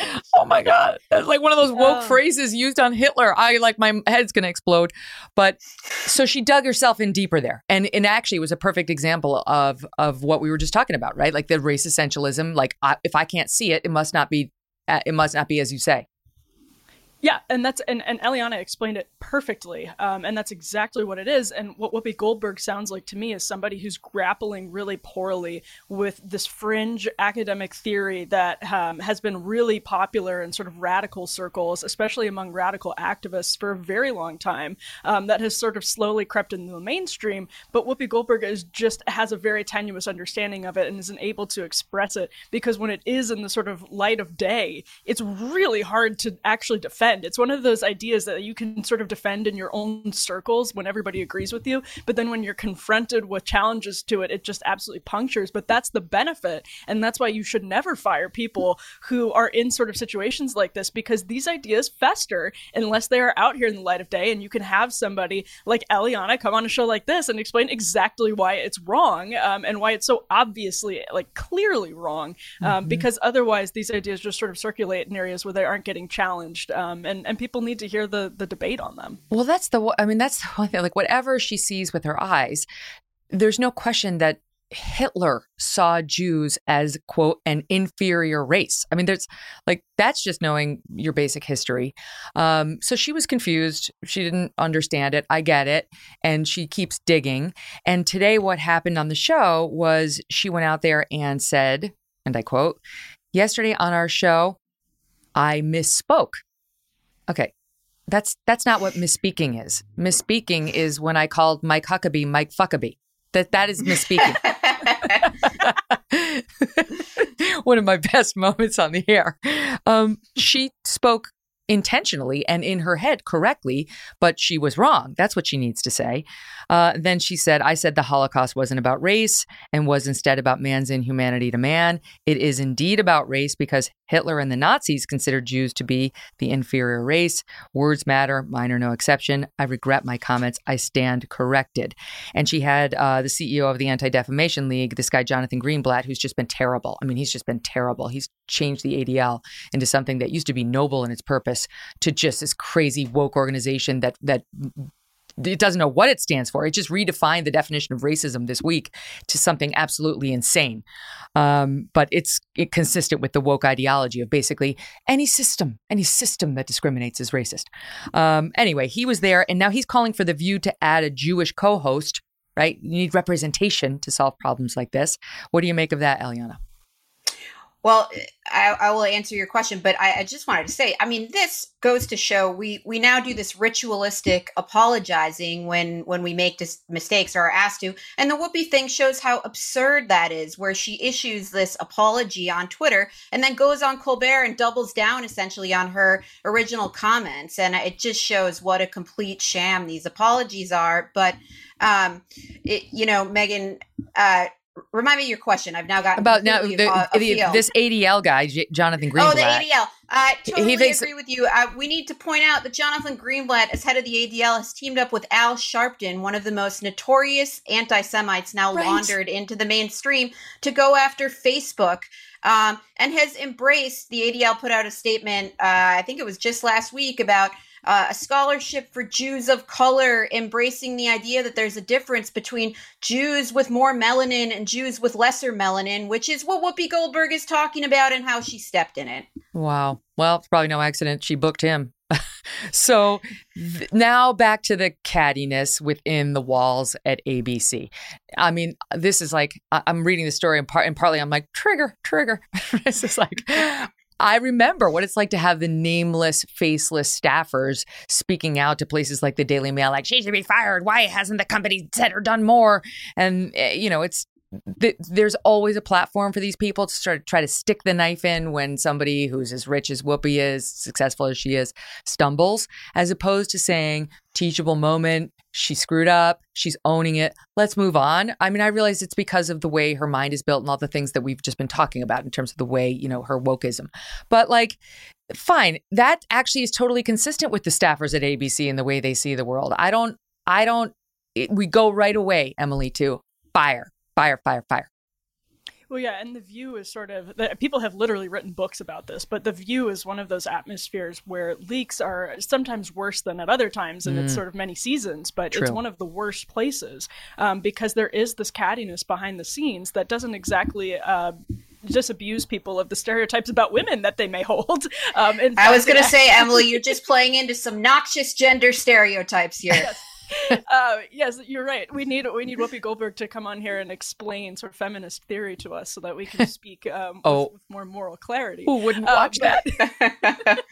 oh my God. That's like one of those woke Oh. phrases used on Hitler. I like my head's going to explode. But so she dug herself in deeper there. And, and actually, it was a perfect example of, of what we were just talking about, right? Like the race essentialism. Like, I, if I can't see it, it must not be, uh, it must not be as you say. Yeah, and that's and, and Eliana explained it perfectly, um, and that's exactly what it is. And what Whoopi Goldberg sounds like to me is somebody who's grappling really poorly with this fringe academic theory that um, has been really popular in sort of radical circles, especially among radical activists, for a very long time. Um, that has sort of slowly crept into the mainstream, but Whoopi Goldberg is just has a very tenuous understanding of it and isn't able to express it because when it is in the sort of light of day, it's really hard to actually defend. It's one of those ideas that you can sort of defend in your own circles when everybody agrees with you, but then when you're confronted with challenges to it, it just absolutely punctures. But that's the benefit, and that's why you should never fire people who are in sort of situations like this because these ideas fester unless they are out here in the light of day. And you can have somebody like Eliana come on a show like this and explain exactly why it's wrong um, and why it's so obviously, like clearly wrong, um, because otherwise these ideas just sort of circulate in areas where they aren't getting challenged, um, and and people need to hear the the debate on them. Well, that's the. I mean, that's the one thing. Like whatever she sees with her eyes, there's no question that Hitler saw Jews as quote an inferior race. I mean, there's like that's just knowing your basic history. Um, so she was confused. She didn't understand it. I get it, and she keeps digging. And today, what happened on the show was she went out there and said, and I quote, "Yesterday on our show, I misspoke." Okay, that's that's not what misspeaking is. Misspeaking is when I called Mike Huckabee Mike Fuckabee. That that is misspeaking. One of my best moments on the air. Um, she spoke intentionally and in her head correctly, but she was wrong. That's what she needs to say. Uh, then she said, I said the Holocaust wasn't about race and was instead about man's inhumanity to man. It is indeed about race because Hitler and the Nazis considered Jews to be the inferior race. Words matter, mine are no exception. I regret my comments. I stand corrected. And she had uh, the CEO of the Anti Defamation League, this guy, Jonathan Greenblatt, who's just been terrible. I mean, he's just been terrible. He's changed the ADL into something that used to be noble in its purpose to just this crazy woke organization that that it doesn't know what it stands for. It just redefined the definition of racism this week to something absolutely insane. Um, but it's it consistent with the woke ideology of basically any system, any system that discriminates is racist. Um, anyway, he was there, and now he's calling for the View to add a Jewish co-host. Right? You need representation to solve problems like this. What do you make of that, Eliana? Well, I, I, will answer your question, but I, I, just wanted to say, I mean, this goes to show we we now do this ritualistic apologizing when when we make dis- mistakes or are asked to, and the Whoopi thing shows how absurd that is, where she issues this apology on Twitter and then goes on Colbert and doubles down essentially on her original comments, and it just shows what a complete sham these apologies are. But um, it, you know, Megyn. Uh, Remind me your question. I've now got about now the, the, this ADL guy, J- Jonathan Greenblatt. Oh, the ADL. I totally he thinks, agree with you. Uh, we need to point out that Jonathan Greenblatt, as head of the ADL, has teamed up with Al Sharpton, one of the most notorious anti-Semites now right. laundered into the mainstream, to go after Facebook. Um, and has embraced the ADL put out a statement. Uh, I think it was just last week about uh, a scholarship for Jews of color, embracing the idea that there's a difference between Jews with more melanin and Jews with lesser melanin, which is what Whoopi Goldberg is talking about and how she stepped in it. Wow. Well, it's probably no accident she booked him. so th- now back to the cattiness within the walls at ABC. I mean, this is like I- am reading the story and, part- and partly I'm like trigger, trigger. this is like I remember what it's like to have the nameless, faceless staffers speaking out to places like the Daily Mail, like, she should be fired. Why hasn't the company said or done more? And, eh, you know, it's, th- there's always a platform for these people to start try to stick the knife in when somebody who's as rich as Whoopi is, successful as she is, stumbles, as opposed to saying, teachable moment, she screwed up, she's owning it, let's move on. I mean, I realize it's because of the way her mind is built and all the things that we've just been talking about in terms of the way, you know, her wokeism. But like, fine, that actually is totally consistent with the staffers at ABC and the way they see the world. I don't, I don't, it, we go right away, Emily, to fire, fire, fire, fire. Well, yeah, and the View is sort of the, people have literally written books about this, but the View is one of those atmospheres where leaks are sometimes worse than at other times, and mm. it's sort of many seasons, but True. it's one of the worst places um, because there is this cattiness behind the scenes that doesn't exactly. Uh, disabuse people of the stereotypes about women that they may hold. Um, I was going to say, Emily, you're just playing into some noxious gender stereotypes here. Yes. uh, yes, you're right. We need we need Whoopi Goldberg to come on here and explain sort of feminist theory to us, so that we can speak um, oh. with, with, more moral clarity. Who wouldn't uh, watch uh, that?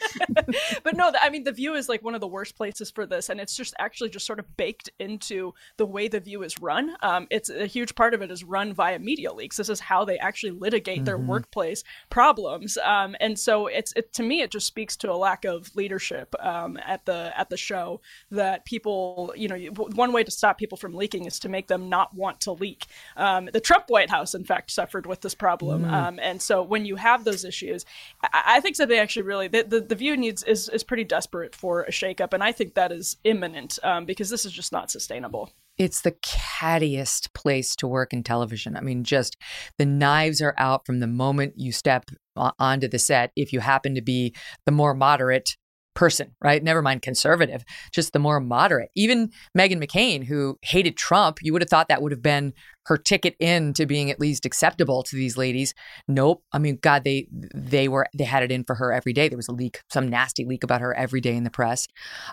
but no, I mean, the View is like one of the worst places for this, and it's just actually just sort of baked into the way the View is run. Um, it's a huge part of it is run via media leaks. This is how they actually litigate mm-hmm. their workplace problems, um, and so it's it, to me it just speaks to a lack of leadership um, at the at the show that people you know one way to stop people from leaking is to make them not want to leak. Um, the Trump White House, in fact, suffered with this problem, mm. um, and so when you have those issues, I, I think that they actually really the, the, the view needs is is pretty desperate for a shakeup, and I think that is imminent um, because this is just not sustainable it's the cattiest place to work in television. I mean, just the knives are out from the moment you step onto the set. If you happen to be the more moderate person, right? Never mind conservative, just the more moderate. Even Meghan McCain, who hated Trump, you would have thought that would have been her ticket in to being at least acceptable to these ladies. Nope. I mean, God, they they were they had it in for her every day. There was a leak, some nasty leak about her every day in the press.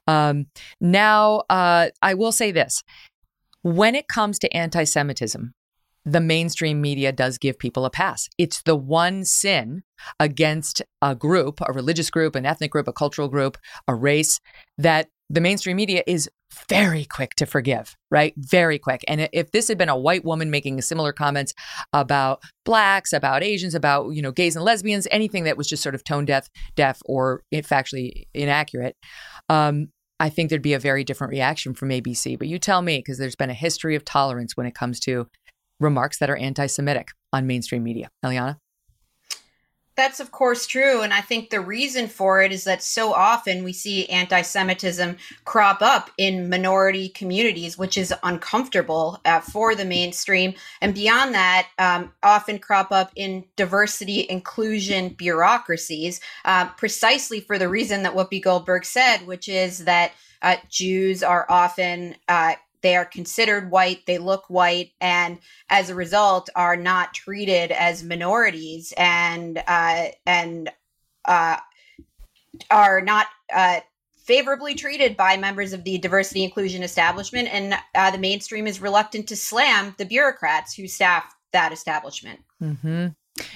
Um, now, uh, I will say this: when it comes to anti-Semitism, the mainstream media does give people a pass. It's the one sin against a group, a religious group, an ethnic group, a cultural group, a race that the mainstream media is very quick to forgive, right? Very quick. And if this had been a white woman making similar comments about blacks, about Asians, about you know gays and lesbians, anything that was just sort of tone deaf, deaf or factually inaccurate, um, I think there'd be a very different reaction from ABC. But you tell me, because there's been a history of tolerance when it comes to remarks that are anti-Semitic on mainstream media. Eliana. That's of course true. And I think the reason for it is that so often we see anti Semitism crop up in minority communities, which is uncomfortable uh, for the mainstream. And beyond that, um, often crop up in diversity inclusion bureaucracies, uh, precisely for the reason that Whoopi Goldberg said, which is that uh, Jews are often uh, they are considered white, they look white, and as a result are not treated as minorities and uh, and uh, are not uh, favorably treated by members of the diversity inclusion establishment. And uh, the mainstream is reluctant to slam the bureaucrats who staff that establishment. Mm-hmm.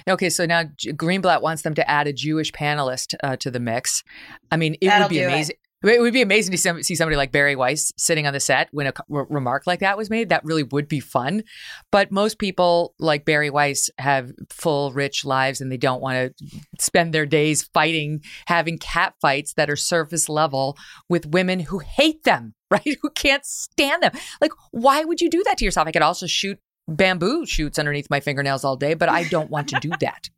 Okay, so now Greenblatt wants them to add a Jewish panelist uh, to the mix. I mean, it That'll would be do it. would be amazing to see see somebody like Bari Weiss sitting on the set when a re- remark like that was made. That really would be fun. But most people, like Bari Weiss, have full, rich lives and they don't want to spend their days fighting, having cat fights that are surface level with women who hate them, right? Who can't stand them. Like, why would you do that to yourself? I could also shoot bamboo shoots underneath my fingernails all day, but I don't want to do that.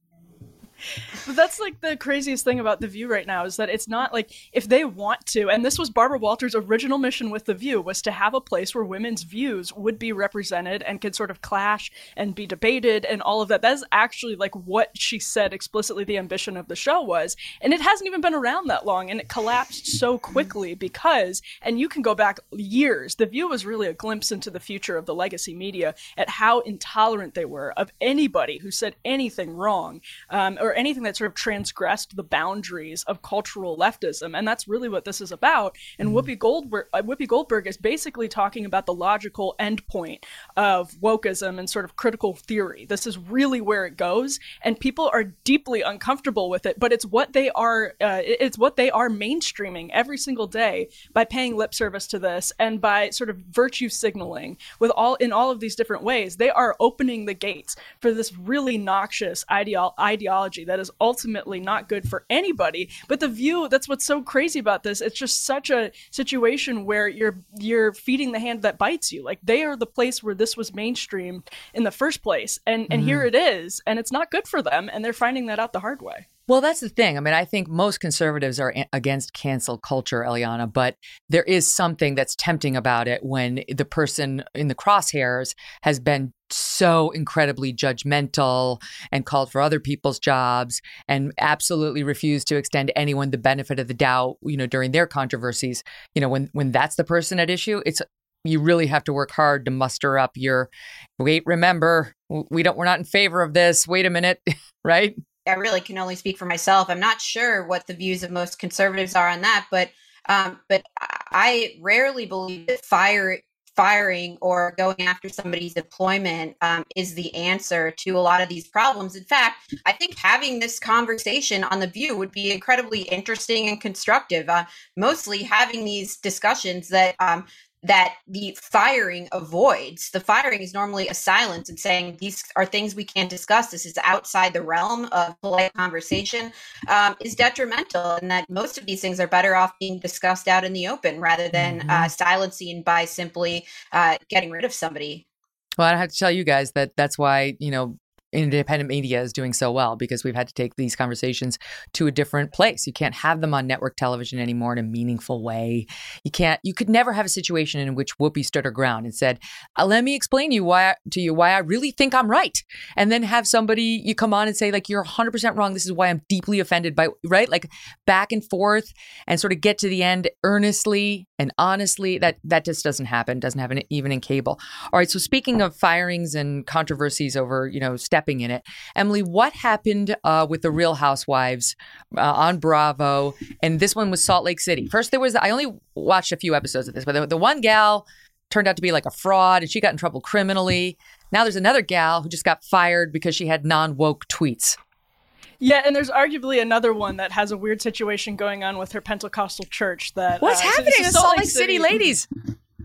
But that's like the craziest thing about The View right now is that it's not like if they want to, and this was Barbara Walters' original mission with The View was to have a place where women's views would be represented and could sort of clash and be debated and all of that. That is actually like what she said explicitly the ambition of the show was. And it hasn't even been around that long and it collapsed so quickly because, and you can go back years, The View was really a glimpse into the future of the legacy media at how intolerant they were of anybody who said anything wrong um, or anything that sort of transgressed the boundaries of cultural leftism, and that's really what this is about. And Whoopi Goldberg, uh, Whoopi Goldberg is basically talking about the logical endpoint of wokeism and sort of critical theory. This is really where it goes, and people are deeply uncomfortable with it. But it's what they are. Uh, it's what they are mainstreaming every single day by paying lip service to this and by sort of virtue signaling with all in all of these different ways. They are opening the gates for this really noxious ideo- ideology that is ultimately not good for anybody. But the view that's what's so crazy about this. It's just such a situation where you're you're feeding the hand that bites you. Like they are the place where this was mainstreamed in the first place, and and here mm. it is, and it's not good for them, and they're finding that out the hard way. Well, that's the thing. I mean, I think most conservatives are against cancel culture, Eliana, but there is something that's tempting about it when the person in the crosshairs has been so incredibly judgmental and called for other people's jobs and absolutely refused to extend anyone the benefit of the doubt, you know, during their controversies. You know, when when that's the person at issue, it's you really have to work hard to muster up your wait, remember, we don't we're not in favor of this. Wait a minute, right? I really can only speak for myself. I'm not sure what the views of most conservatives are on that, but um, but I rarely believe that fire firing or going after somebody's employment um, is the answer to a lot of these problems. In fact, I think having this conversation on the View would be incredibly interesting and constructive. Uh, mostly having these discussions that um, that the firing avoids. The firing is normally a silence and saying these are things we can't discuss. This is outside the realm of polite conversation. Um, is detrimental, and that most of these things are better off being discussed out in the open rather than Mhm. uh, silencing by simply uh, getting rid of somebody. Well, I have to tell you guys that that's why, you know, independent media is doing so well because we've had to take these conversations to a different place. You can't have them on network television anymore in a meaningful way. You can't you could never have a situation in which Whoopi stood her ground and said, uh, "Let me explain you why to you why I really think I'm right." And then have somebody you come on and say like you're 100% wrong. This is why I'm deeply offended by right? Like back and forth and sort of get to the end earnestly and honestly. That that just doesn't happen. Doesn't happen even in cable. All right. So speaking of firings and controversies over, you know, in it, Emily, what happened uh, with the Real Housewives uh, on Bravo? And this one was Salt Lake City. First, there was I only watched a few episodes of this, but the, the one gal turned out to be like a fraud, and she got in trouble criminally. Now there's another gal who just got fired because she had non woke tweets. Yeah, and there's arguably another one that has a weird situation going on with her Pentecostal church. That What's uh, happening in Salt Lake City, ladies?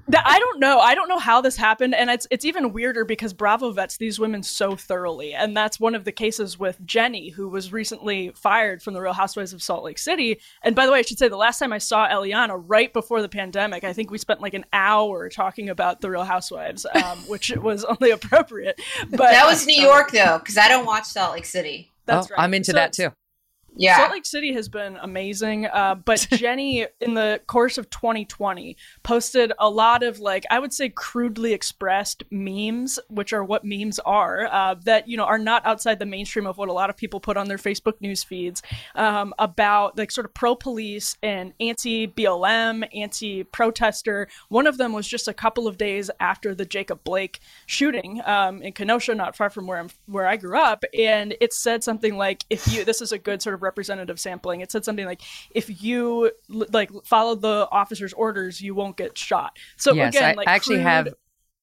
That- I don't know. I don't know how this happened, and it's it's even weirder because Bravo vets these women so thoroughly, and that's one of the cases with Jennie, who was recently fired from the Real Housewives of Salt Lake City. And by the way, I should say the last time I saw Eliana, right before the pandemic, I think we spent like an hour talking about the Real Housewives, um, which was only appropriate. But that was New York though, because I don't watch Salt Lake City. That's Oh, right. I'm into So that too. Yeah. Salt Lake City has been amazing, uh, but Jennie, in the course of 2020, posted a lot of like I would say crudely expressed memes, which are what memes are, uh, that you know are not outside the mainstream of what a lot of people put on their Facebook news feeds um, about like sort of pro police and anti BLM, anti protester. One of them was just a couple of days after the Jacob Blake shooting um, in Kenosha, not far from where I'm where I grew up, and it said something like, "If you," this is a good sort of representative sampling. It said something like, "If you like follow the officer's orders, you won't get shot." So yes, again, I like actually crude- have.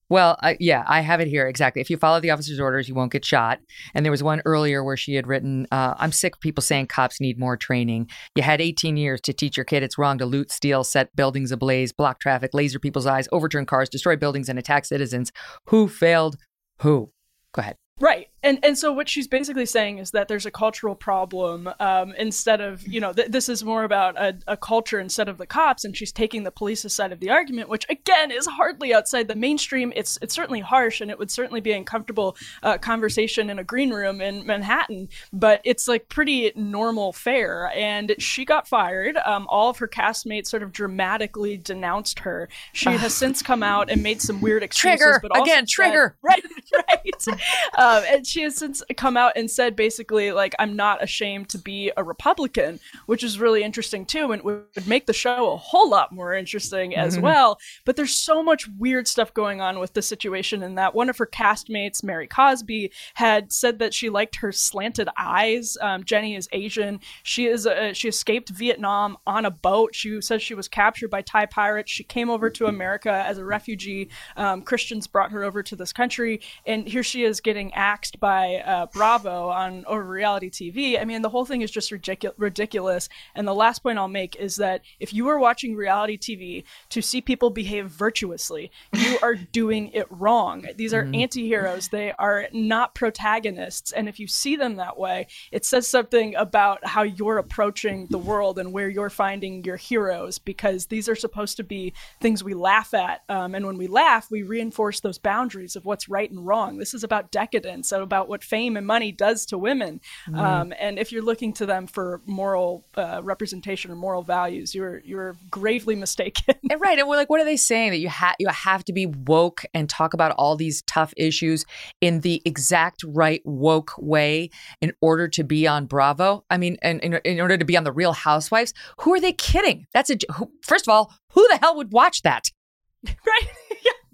Well, I, yeah, I have it here exactly. If you follow the officer's orders, you won't get shot. And there was one earlier where she had written, uh, "I'm sick of people saying cops need more training. You had 18 years to teach your kid it's wrong to loot, steal, set buildings ablaze, block traffic, laser people's eyes, overturn cars, destroy buildings, and attack citizens. Who failed? Who? Go ahead. Right. And and so what she's basically saying is that there's a cultural problem um, instead of, you know, th- this is more about a, a culture instead of the cops. And she's taking the police's side of the argument, which again is hardly outside the mainstream. It's it's certainly harsh and it would certainly be an uncomfortable uh, conversation in a green room in Manhattan, but it's like pretty normal fare. And she got fired. Um, all of her castmates sort of dramatically denounced her. She has since come out and made some weird excuses. Trigger! but also Again, said- trigger! right, right. um, and she has since come out and said basically like I'm not ashamed to be a Republican, which is really interesting too, and would make the show a whole lot more interesting as Mhm. well. But there's so much weird stuff going on with the situation, in that one of her castmates, Mary Cosby, had said that she liked her slanted eyes. Um, Jennie is Asian. She is a, she escaped Vietnam on a boat. She says she was captured by Thai pirates. She came over to America as a refugee. Um, Christians brought her over to this country, and here she is getting axed by uh, Bravo on over reality TV. I mean, the whole thing is just ridicu- ridiculous. And the last point I'll make is that if you are watching reality TV to see people behave virtuously, you are doing it wrong. These are Mhm. anti-heroes. They are not protagonists. And if you see them that way, it says something about how you're approaching the world and where you're finding your heroes because these are supposed to be things we laugh at. Um, and when we laugh, we reinforce those boundaries of what's right and wrong. This is about decadence and about what fame and money does to women. Mhm. Um, and if you're looking to them for moral uh, representation or moral values, you're you're gravely mistaken. And right, and we're like, what are they saying that you have you have to be woke and talk about all these tough issues in the exact right woke way in order to be on Bravo? I mean, and in, in order to be on the Real Housewives, who are they kidding? That's a who, first of all, who the hell would watch that? right?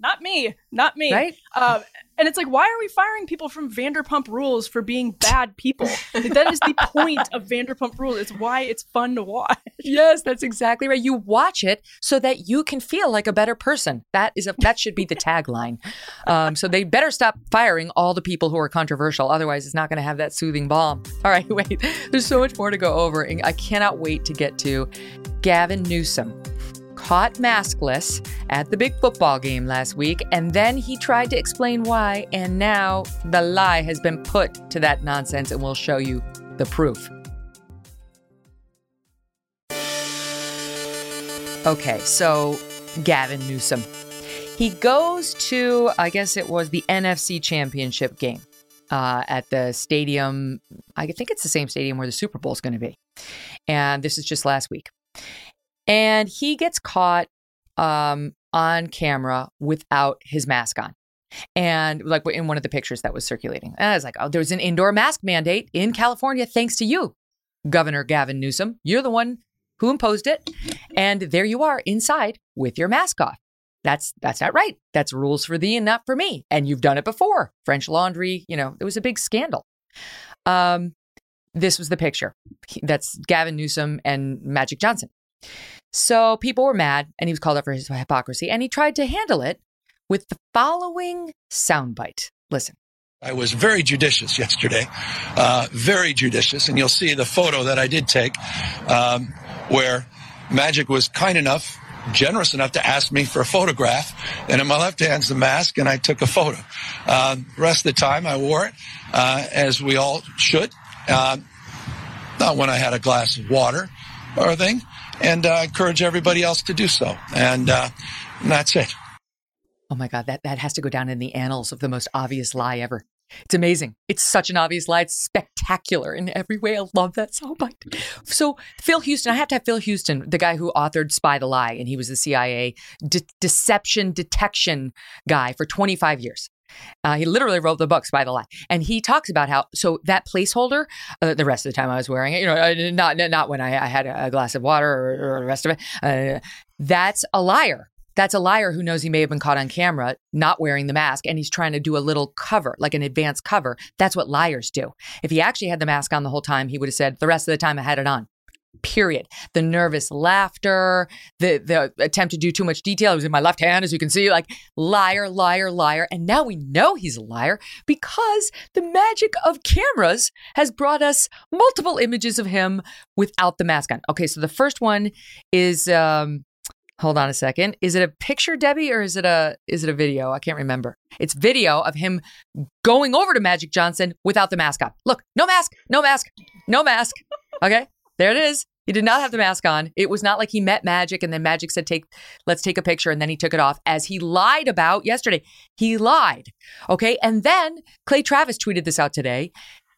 Not me, not me. Right? Um, and it's like, why are we firing people from Vanderpump Rules for being bad people? Like, that is the point of Vanderpump Rules. It's why it's fun to watch. Yes, that's exactly right. You watch it so that you can feel like a better person. That is a that should be the tagline. Um, so they better stop firing all the people who are controversial. Otherwise, it's not going to have that soothing balm. All right, wait. There's so much more to go over, and I cannot wait to get to Gavin Newsom. Caught maskless at the big football game last week, and then he tried to explain why, and now the lie has been put to that nonsense, and we'll show you the proof. Okay, so Gavin Newsom. He goes to, I guess it was the NFC Championship game uh, at the stadium. I think it's the same stadium where the Super Bowl is going to be. And this is just last week. And he gets caught um, on camera without his mask on. And like in one of the pictures that was circulating. And I was like, oh, there's an indoor mask mandate in California thanks to you, Governor Gavin Newsom. You're the one who imposed it. And there you are inside with your mask off. That's that's not right. That's rules for thee and not for me. And you've done it before. French Laundry, you know, it was a big scandal. Um, this was the picture. That's Gavin Newsom and Magic Johnson. So people were mad, and he was called out for his hypocrisy, and he tried to handle it with the following soundbite. Listen. I was very judicious yesterday, uh, very judicious, and you'll see the photo that I did take, um, where Magic was kind enough generous enough to ask me for a photograph. And in my left hand's the mask, and I took a photo. Uh, rest of the time, I wore it, uh, as we all should. Uh, not when I had a glass of water or a thing. And uh, encourage everybody else to do so. And, uh, and that's it. Oh my God, that, that has to go down in the annals of the most obvious lie ever. It's amazing. It's such an obvious lie. It's spectacular in every way. I love that soundbite. So, Phil Houston, I have to have Phil Houston, the guy who authored Spy the Lie, and he was the CIA de- deception detection guy for 25 years. Uh, he literally wrote the book Spy the Lie, and he talks about how so that placeholder. Uh, the rest of the time I was wearing it, you know, uh, not not when I, I had a glass of water or, or the rest of it. Uh, that's a liar. That's a liar who knows he may have been caught on camera not wearing the mask and he's trying to do a little cover, like an advanced cover. That's what liars do. If he actually had the mask on the whole time, he would have said, the rest of the time I had it on. Period. The nervous laughter, the the attempt to do too much detail. It was in my left hand, as you can see, like liar, liar, liar. And now we know he's a liar because the magic of cameras has brought us multiple images of him without the mask on. Okay, so the first one is um, Hold on a second. Is it a picture, Debbie, or is it a is it a video? I can't remember. It's video of him going over to Magic Johnson without the mask on. Look, no mask, no mask, no mask. Okay, there it is. He did not have the mask on. It was not like he met Magic and then Magic said, "Take, let's take a picture," and then he took it off, as he lied about yesterday. He lied. Okay, and then Clay Travis tweeted this out today.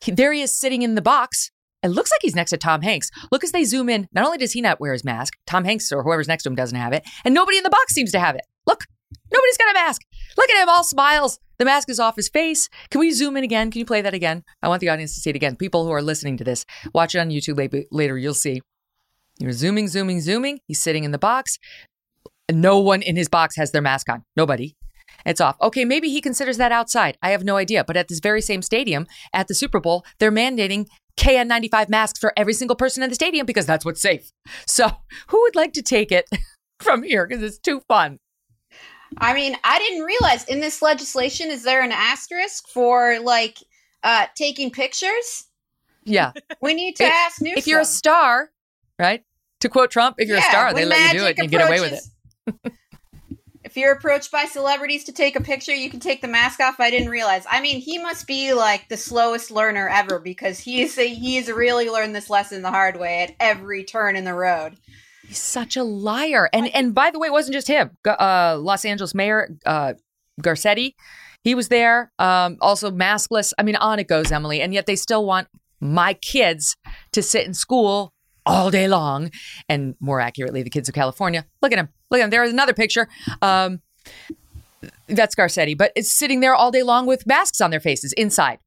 He, there he is sitting in the box it looks like he's next to Tom Hanks. Look as they zoom in. Not only does he not wear his mask, Tom Hanks or whoever's next to him doesn't have it, and nobody in the box seems to have it. Look, nobody's got a mask. Look at him, all smiles. The mask is off his face. Can we zoom in again? Can you play that again? I want the audience to see it again. People who are listening to this, watch it on YouTube later. You'll see. You're zooming, zooming, zooming. He's sitting in the box. No one in his box has their mask on. Nobody. It's off. Okay, maybe he considers that outside. I have no idea. But at this very same stadium, at the Super Bowl, they're mandating KN95 masks for every single person in the stadium because that's what's safe. So, who would like to take it from here? Because it's too fun. I mean, I didn't realize in this legislation is there an asterisk for like uh taking pictures? Yeah. We need to If- ask Newsom. If you're a star, right? To quote Trump, if you're Yeah, a star, they let you do it and you get away with it. if you're approached by celebrities to take a picture, you can take the mask off. I didn't realize. I mean, he must be like the slowest learner ever because he's he's really learned this lesson the hard way at every turn in the road. He's such a liar. And and by the way, it wasn't just him. Uh, Los Angeles Mayor uh, Garcetti, he was there. Um, also maskless. I mean, on it goes, Emily. And yet they still want my kids to sit in school all day long. And more accurately, the kids of California. Look at him. Look at him. There is another picture. Um, that's Garcetti, but it's sitting there all day long with masks on their faces inside.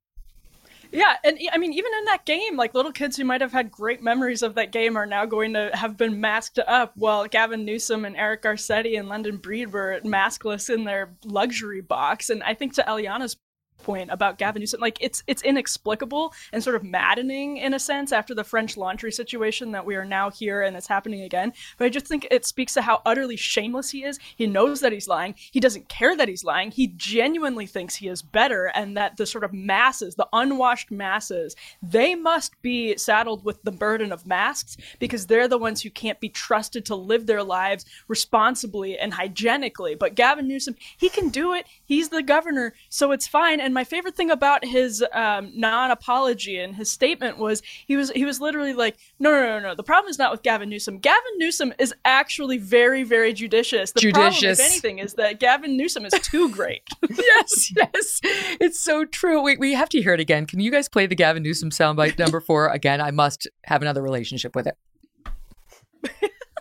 Yeah, and I mean, even in that game, like little kids who might have had great memories of that game are now going to have been masked up, while Gavin Newsom and Eric Garcetti and London Breed were maskless in their luxury box. And I think to Eliana's point about Gavin Newsom, like it's it's inexplicable and sort of maddening in a sense after the French laundry situation that we are now here and it's happening again. But I just think it speaks to how utterly shameless he is. He knows that he's lying. He doesn't care that he's lying. He genuinely thinks he is better and that the sort of masses, the unwashed masses, they must be saddled with the burden of masks because they're the ones who can't be trusted to live their lives responsibly and hygienically. But Gavin Newsom, he can do it. He's the governor, so it's fine. And my favorite thing about his um, non-apology and his statement was he was he was literally like, no, no, no, no. The problem is not with Gavin Newsom. Gavin Newsom is actually very, very judicious. The problem, if anything, is that Gavin Newsom is too great. yes, yes. It's so true. We, we have to hear it again. Can you guys play the Gavin Newsom soundbite number four again? I must have another relationship with it.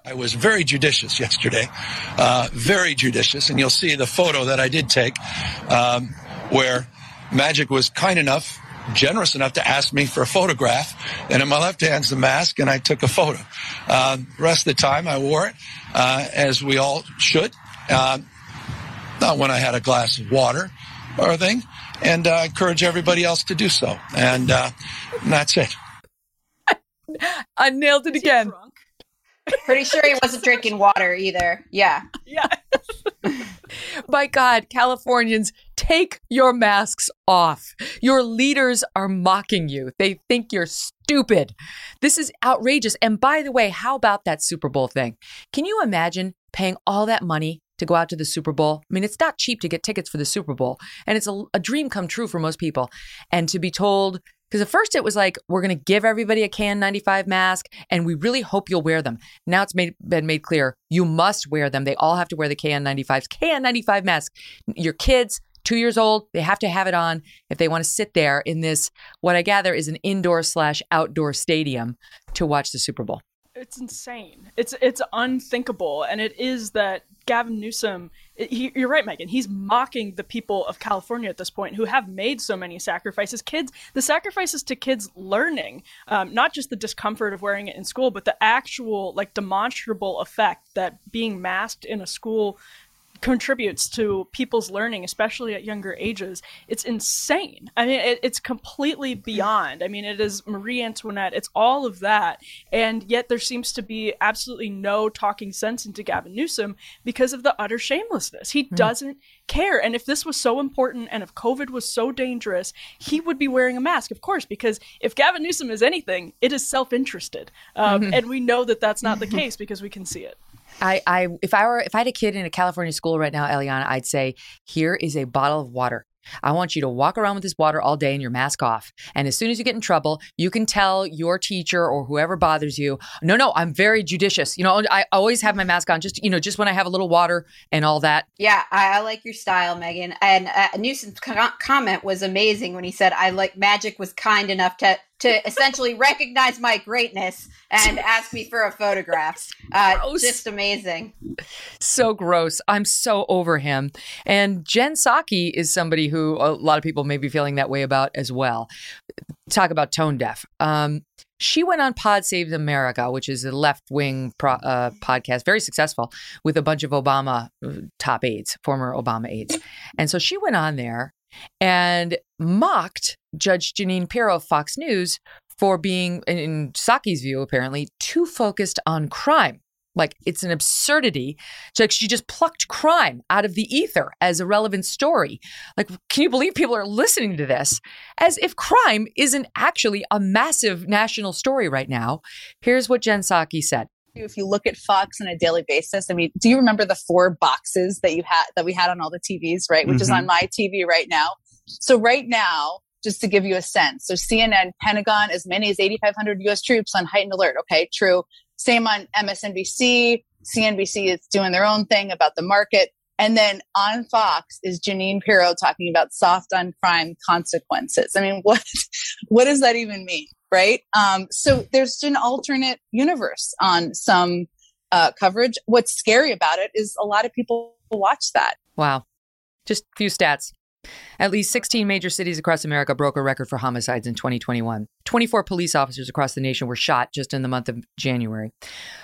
I was very judicious yesterday, uh, very judicious, and you'll see the photo that I did take, um, where Magic was kind enough, generous enough to ask me for a photograph, and in my left hand's the mask, and I took a photo. Uh, the rest of the time, I wore it, uh, as we all should, uh, not when I had a glass of water or a thing, and uh, I encourage everybody else to do so, and, uh, and that's it. I nailed it again. Pretty sure he wasn't drinking water either. Yeah. Yeah. My God, Californians, take your masks off. Your leaders are mocking you. They think you're stupid. This is outrageous. And by the way, how about that Super Bowl thing? Can you imagine paying all that money to go out to the Super Bowl. I mean, it's not cheap to get tickets for the Super Bowl, and it's a, a dream come true for most people. And to be told, because at first it was like, we're going to give everybody a KN95 mask, and we really hope you'll wear them. Now it's made, been made clear you must wear them. They all have to wear the KN95s. KN95 mask. Your kids, two years old, they have to have it on if they want to sit there in this, what I gather is an indoor slash outdoor stadium to watch the Super Bowl. It's insane. It's it's unthinkable, and it is that Gavin Newsom. He, you're right, Megyn. He's mocking the people of California at this point, who have made so many sacrifices. Kids, the sacrifices to kids learning, um, not just the discomfort of wearing it in school, but the actual, like, demonstrable effect that being masked in a school contributes to people's learning, especially at younger ages. It's insane. I mean, it, it's completely beyond. I mean, it is Marie Antoinette, it's all of that. And yet there seems to be absolutely no talking sense into Gavin Newsom because of the utter shamelessness. He mm. doesn't care. And if this was so important and if COVID was so dangerous, he would be wearing a mask, of course, because if Gavin Newsom is anything, it is self interested. Um, mm-hmm. And we know that that's not the case because we can see it. I, I, if I were, if I had a kid in a California school right now, Eliana, I'd say, here is a bottle of water. I want you to walk around with this water all day and your mask off. And as soon as you get in trouble, you can tell your teacher or whoever bothers you, no, no, I'm very judicious. You know, I always have my mask on, just, you know, just when I have a little water and all that. Yeah, I, I like your style, Megyn. And uh, Newsom's co- comment was amazing when he said, I like magic was kind enough to to essentially recognize my greatness and ask me for a photograph. Uh, just amazing. So gross. I'm so over him. And Jen Psaki is somebody who a lot of people may be feeling that way about as well. Talk about tone deaf. Um, she went on Pod Save America, which is a left wing pro- uh, podcast, very successful with a bunch of Obama uh, top aides, former Obama aides. And so she went on there and mocked Judge Jeanine Pirro of Fox News for being, in Psaki's view, apparently, too focused on crime. Like it's an absurdity. So like she just plucked crime out of the ether as a relevant story. Like, can you believe people are listening to this as if crime isn't actually a massive national story right now? Here's what Jen Psaki said. If you look at Fox on a daily basis, I mean, do you remember the four boxes that you had that we had on all the TVs, right? Which mm-hmm. is on my TV right now. So right now, just to give you a sense. So CNN, Pentagon, as many as 8,500 US troops on heightened alert. Okay, true. Same on MSNBC. CNBC is doing their own thing about the market. And then on Fox is Jeanine Pirro talking about soft on crime consequences. I mean, what what does that even mean, right? Um, so there's an alternate universe on some uh, coverage. What's scary about it is a lot of people watch that. Wow, just a few stats. At least 16 major cities across America broke a record for homicides in 2021. 24 police officers across the nation were shot just in the month of January.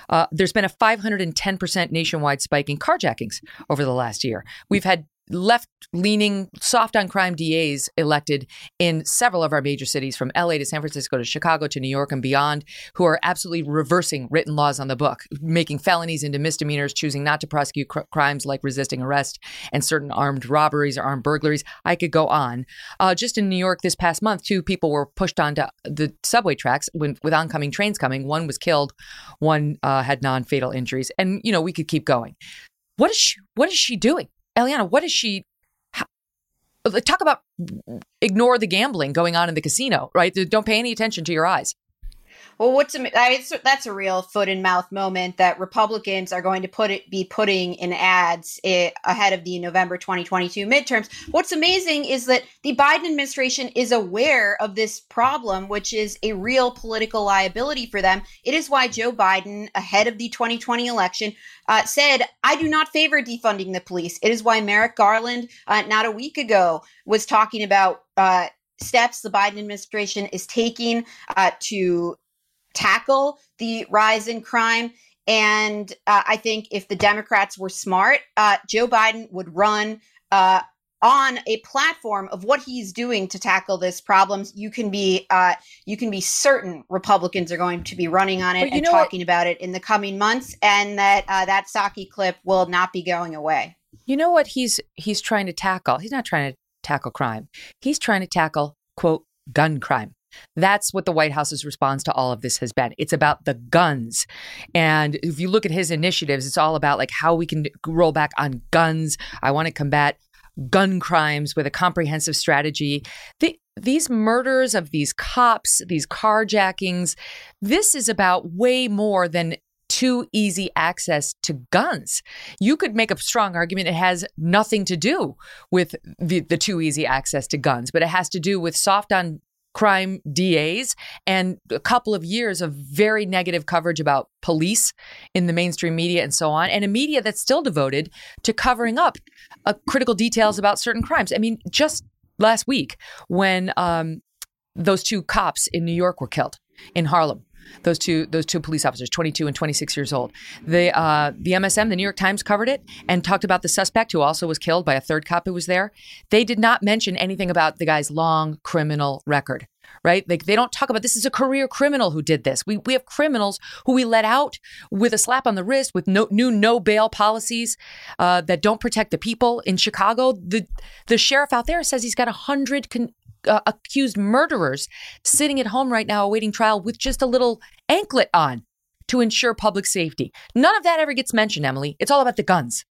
Uh, there's been a 510% nationwide spike in carjackings over the last year. We've had left leaning, soft on crime DAs elected in several of our major cities, from LA to San Francisco to Chicago to New York and beyond, who are absolutely reversing written laws on the book, making felonies into misdemeanors, choosing not to prosecute cr- crimes like resisting arrest and certain armed robberies or armed burglaries. I could go on. Uh, just in New York this past month, two people were pushed onto the subway tracks when, with oncoming trains coming. One was killed, one uh, had non fatal injuries. And, you know, we could keep going. What is she, what is she doing? Eliana, what is she? How, talk about ignore the gambling going on in the casino, right? Don't pay any attention to your eyes. Well, what's that's a real foot in mouth moment that Republicans are going to put it be putting in ads eh, ahead of the November 2022 midterms. What's amazing is that the Biden administration is aware of this problem, which is a real political liability for them. It is why Joe Biden, ahead of the 2020 election, uh, said, "I do not favor defunding the police." It is why Merrick Garland, uh, not a week ago, was talking about. Uh, steps the Biden administration is taking uh, to tackle the rise in crime. And uh, I think if the Democrats were smart, uh, Joe Biden would run uh, on a platform of what he's doing to tackle this problems. You can be uh, you can be certain Republicans are going to be running on it and talking what? about it in the coming months, and that uh, that Psaki clip will not be going away. You know what he's he's trying to tackle? He's not trying to tackle crime. He's trying to tackle quote gun crime That's what the White House's response to all of this has been. It's about the guns. And if you look at his initiatives, it's all about like how we can roll back on guns. I want to combat gun crimes with a comprehensive strategy. The, these murders of these cops, these carjackings, this is about way more than too easy access to guns. You could make a strong argument it has nothing to do with the, the too easy access to guns, but it has to do with soft on crime DAs and a couple of years of very negative coverage about police in the mainstream media and so on, and a media that's still devoted to covering up uh, critical details about certain crimes. I mean, just last week when um, those two cops in New York were killed in Harlem those two those two police officers, 22 and 26 years old. The uh, the MSM, the New York Times, covered it and talked about the suspect who also was killed by a third cop who was there. They did not mention anything about the guy's long criminal record. Right? Like they don't talk about this is a career criminal who did this. We we have criminals who we let out with a slap on the wrist with no new no bail policies uh, that don't protect the people. In Chicago, the the sheriff out there says he's got a hundred con- uh, accused murderers sitting at home right now awaiting trial with just a little anklet on to ensure public safety. None of that ever gets mentioned, Emily. It's all about the guns.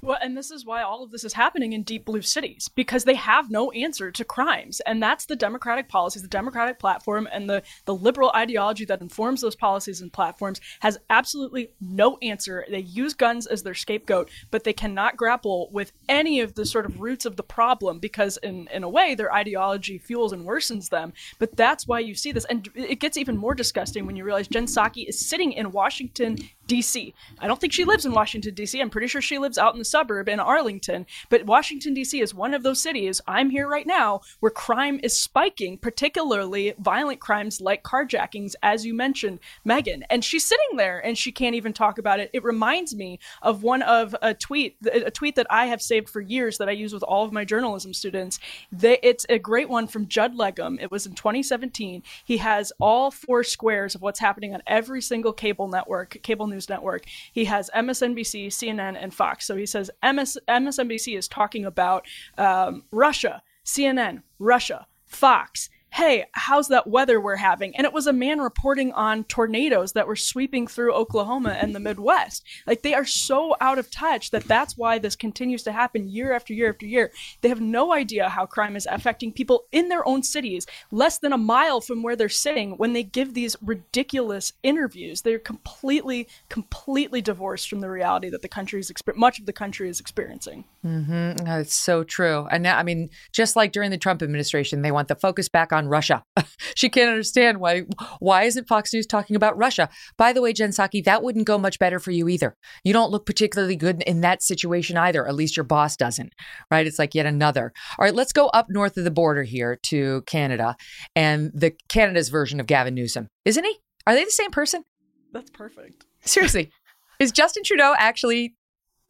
Well, and this is why all of this is happening in deep blue cities because they have no answer to crimes. And that's the democratic policies, the democratic platform, and the, the liberal ideology that informs those policies and platforms has absolutely no answer. They use guns as their scapegoat, but they cannot grapple with any of the sort of roots of the problem because, in, in a way, their ideology fuels and worsens them. But that's why you see this. And it gets even more disgusting when you realize Jen Psaki is sitting in Washington, D.C. I don't think she lives in Washington, D.C. I'm pretty sure she lives out in the suburb in Arlington. But Washington, D.C. is one of those cities, I'm here right now, where crime is spiking, particularly violent crimes like carjackings, as you mentioned, Megyn. And she's sitting there and she can't even talk about it. It reminds me of one of a tweet, a tweet that I have saved for years that I use with all of my journalism students. It's a great one from Judd Legum. It was in 2017. He has all four squares of what's happening on every single cable network, cable news news network. He has MSNBC, CNN, and Fox. So he says MS- MSNBC is talking about um, Russia, CNN, Russia, Fox, hey, how's that weather we're having? And it was a man reporting on tornadoes that were sweeping through Oklahoma and the Midwest. Like they are so out of touch that that's why this continues to happen year after year after year. They have no idea how crime is affecting people in their own cities, less than a mile from where they're sitting when they give these ridiculous interviews. They're completely, completely divorced from the reality that the country is much of the country is experiencing. Mm-hmm. It's so true. And now, I mean, just like during the Trump administration, they want the focus back on Russia. she can't understand why why isn't Fox News talking about Russia? By the way, Jen Psaki, that wouldn't go much better for you either. You don't look particularly good in that situation either. At least your boss doesn't. Right? It's like yet another. All right, let's go up north of the border here to Canada and the Canada's version of Gavin Newsom. Isn't he? Are they the same person? That's perfect. Seriously. Is Justin Trudeau actually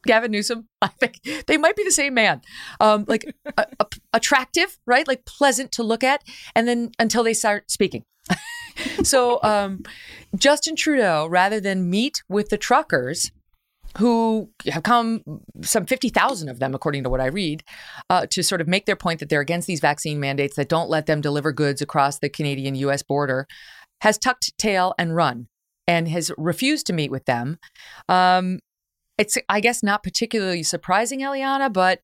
Gavin Newsom. I think they might be the same man. Um, like a, a, attractive, right? Like pleasant to look at, and then until they start speaking. so um, Justin Trudeau, rather than meet with the truckers, who have come, some 50,000 of them, according to what I read, uh, to sort of make their point that they're against these vaccine mandates that don't let them deliver goods across the Canadian US border, has tucked tail and run and has refused to meet with them. Um, it's I guess not particularly surprising, Eliana, but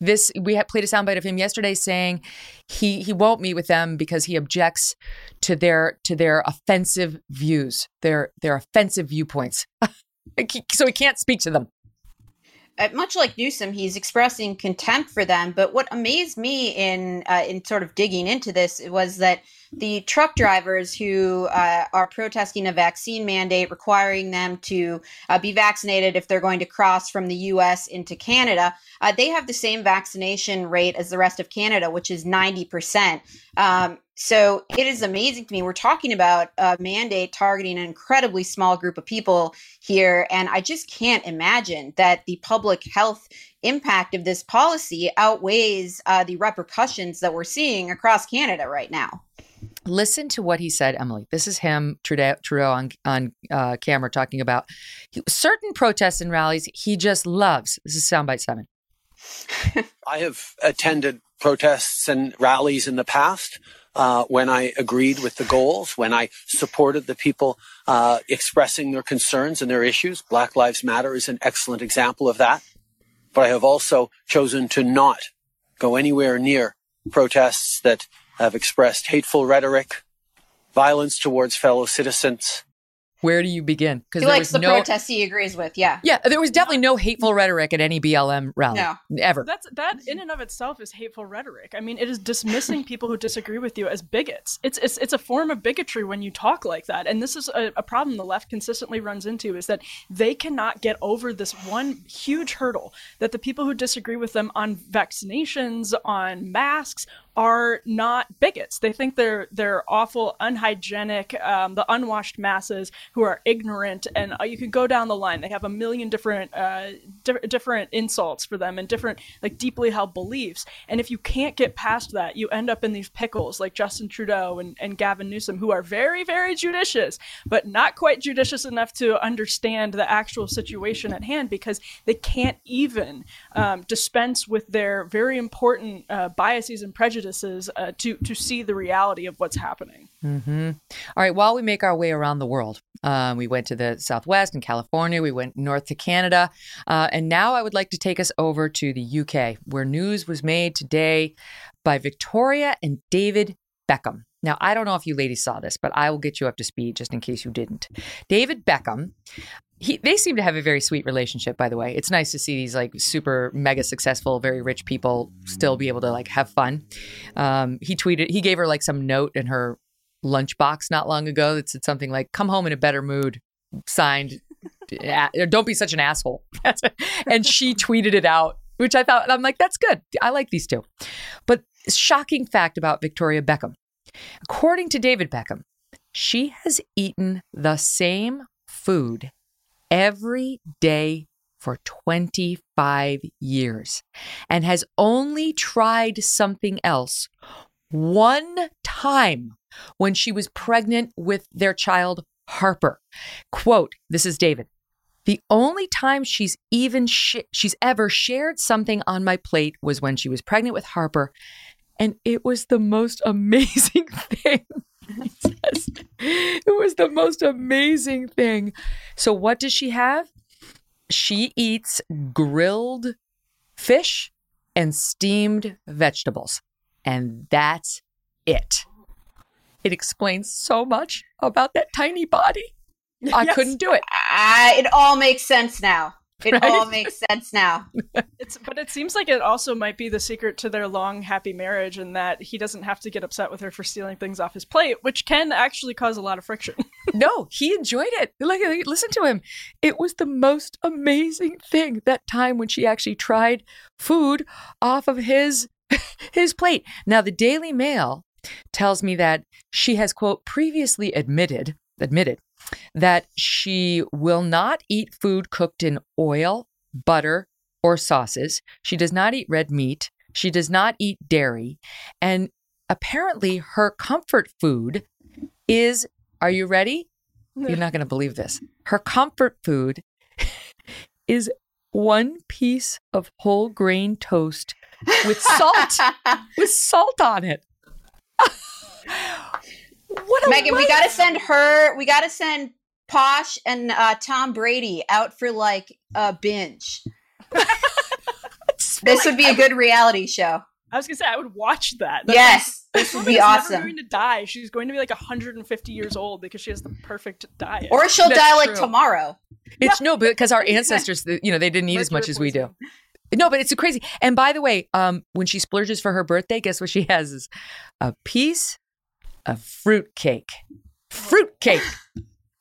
this we had played a soundbite of him yesterday saying he he won't meet with them because he objects to their to their offensive views, their their offensive viewpoints. so he can't speak to them. Uh, much like Newsom, he's expressing contempt for them. But what amazed me in uh, in sort of digging into this was that the truck drivers who uh, are protesting a vaccine mandate requiring them to uh, be vaccinated if they're going to cross from the U.S. into Canada, uh, they have the same vaccination rate as the rest of Canada, which is 90%. Um, so it is amazing to me. We're talking about a mandate targeting an incredibly small group of people here. And I just can't imagine that the public health impact of this policy outweighs uh, the repercussions that we're seeing across Canada right now. Listen to what he said, Emily. This is him, Trudeau, Trudeau on, on uh, camera, talking about certain protests and rallies he just loves. This is Soundbite 7. I have attended protests and rallies in the past. uh, when I agreed with the goals, when I supported the people uh, expressing their concerns and their issues. Black Lives Matter is an excellent example of that. But I have also chosen to not go anywhere near protests that have expressed hateful rhetoric, violence towards fellow citizens, Where do you begin? Because He likes was the no. protests he agrees with. Yeah. Yeah, there was definitely no hateful rhetoric at any BLM rally No. ever. That's that in and of itself is hateful rhetoric. I mean, it is dismissing people who disagree with you as bigots. It's it's it's a form of bigotry when you talk like that. And this is a, a problem the left consistently runs into is that they cannot get over this one huge hurdle that the people who disagree with them on vaccinations, on masks, are not bigots. They think they're they're awful, unhygienic, um, the unwashed masses who are ignorant, and uh, you can go down the line. They have a million different uh, di- different insults for them and different like deeply held beliefs. And if you can't get past that, you end up in these pickles like Justin Trudeau and, and Gavin Newsom, who are very very judicious, but not quite judicious enough to understand the actual situation at hand because they can't even um, dispense with their very important uh, biases and prejudices uh, to to see the reality of what's happening. hmm All right. While we make our way around the world, um, we went to the Southwest and California. We went north to Canada, uh, and now I would like to take us over to the UK, where news was made today by Victoria and David Beckham. Now, I don't know if you ladies saw this, but I will get you up to speed just in case you didn't. David Beckham, he, they seem to have a very sweet relationship, by the way. It's nice to see these like super mega successful, very rich people still be able to like have fun. Um, he tweeted, he gave her like some note in her lunchbox not long ago that said something like, come home in a better mood, signed, don't be such an asshole. and she tweeted it out, which I thought, I'm like, that's good. I like these two. But shocking fact about Victoria Beckham. According to David Beckham, she has eaten the same food every day for 25 years and has only tried something else one time when she was pregnant with their child Harper. Quote, this is David. The only time she's even sh- she's ever shared something on my plate was when she was pregnant with Harper and it was the most amazing thing. It was the most amazing thing. So, what does she have? She eats grilled fish and steamed vegetables. And that's it. It explains so much about that tiny body. I Yes. couldn't do it. Uh, it all makes sense now. It Right? all makes sense now. It's but it seems like it also might be the secret to their long happy marriage and that he doesn't have to get upset with her for stealing things off his plate, which can actually cause a lot of friction. No, he enjoyed it. Like, listen to him. It was the most amazing thing that time when she actually tried food off of his his plate. Now, the Daily Mail tells me that she has quote previously admitted admitted that she will not eat food cooked in oil, butter, or sauces. She does not eat red meat. She does not eat dairy, and apparently her comfort food is are you ready? You're not going to believe this. Her comfort food is one piece of whole grain toast with salt, with salt on it. what a Megyn, we got to send her. We got to send Posh and uh, Tom Brady out for like a binge. this would be a good reality show. I was gonna say I would watch that. Yes, this would woman be is awesome. Never going to die. She's going to be like 150 years old because she has the perfect diet. Or she'll That's die like tomorrow. It's no, because our ancestors, you know, they didn't eat as much as we do. No, but it's crazy. And by the way, um, when she splurges for her birthday, guess what she has is a piece of fruit cake. Fruit cake.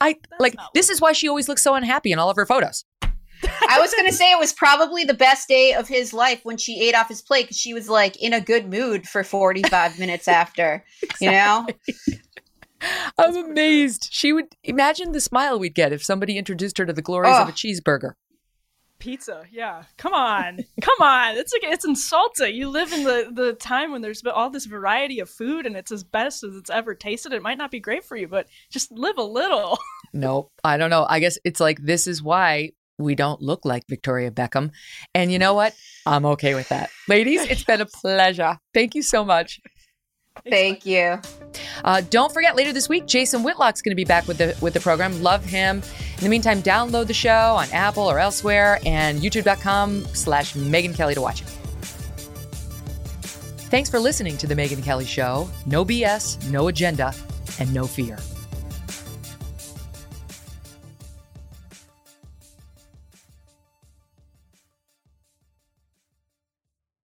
I like this is why she always looks so unhappy in all of her photos. I was gonna say it was probably the best day of his life when she ate off his plate because she was like in a good mood for 45 minutes after. You know? I'm amazed. She would imagine the smile we'd get if somebody introduced her to the glories of a Oh. cheeseburger. Pizza, yeah. Come on, come on. It's like it's insulting. You live in the the time when there's all this variety of food and it's as best as it's ever tasted. It might not be great for you, but just live a little. Nope. I don't know. I guess it's like this is why we don't look like Victoria Beckham. And you know what? I'm okay with that. Ladies, it's been a pleasure. Thank you so much. Thank you. Uh, don't forget, later this week, Jason Whitlock's going to be back with the with the program. Love him. In the meantime, download the show on Apple or elsewhere, and YouTube.com/slash Megyn Kelly to watch it. Thanks for listening to the Megyn Kelly Show. No BS, no agenda, and no fear.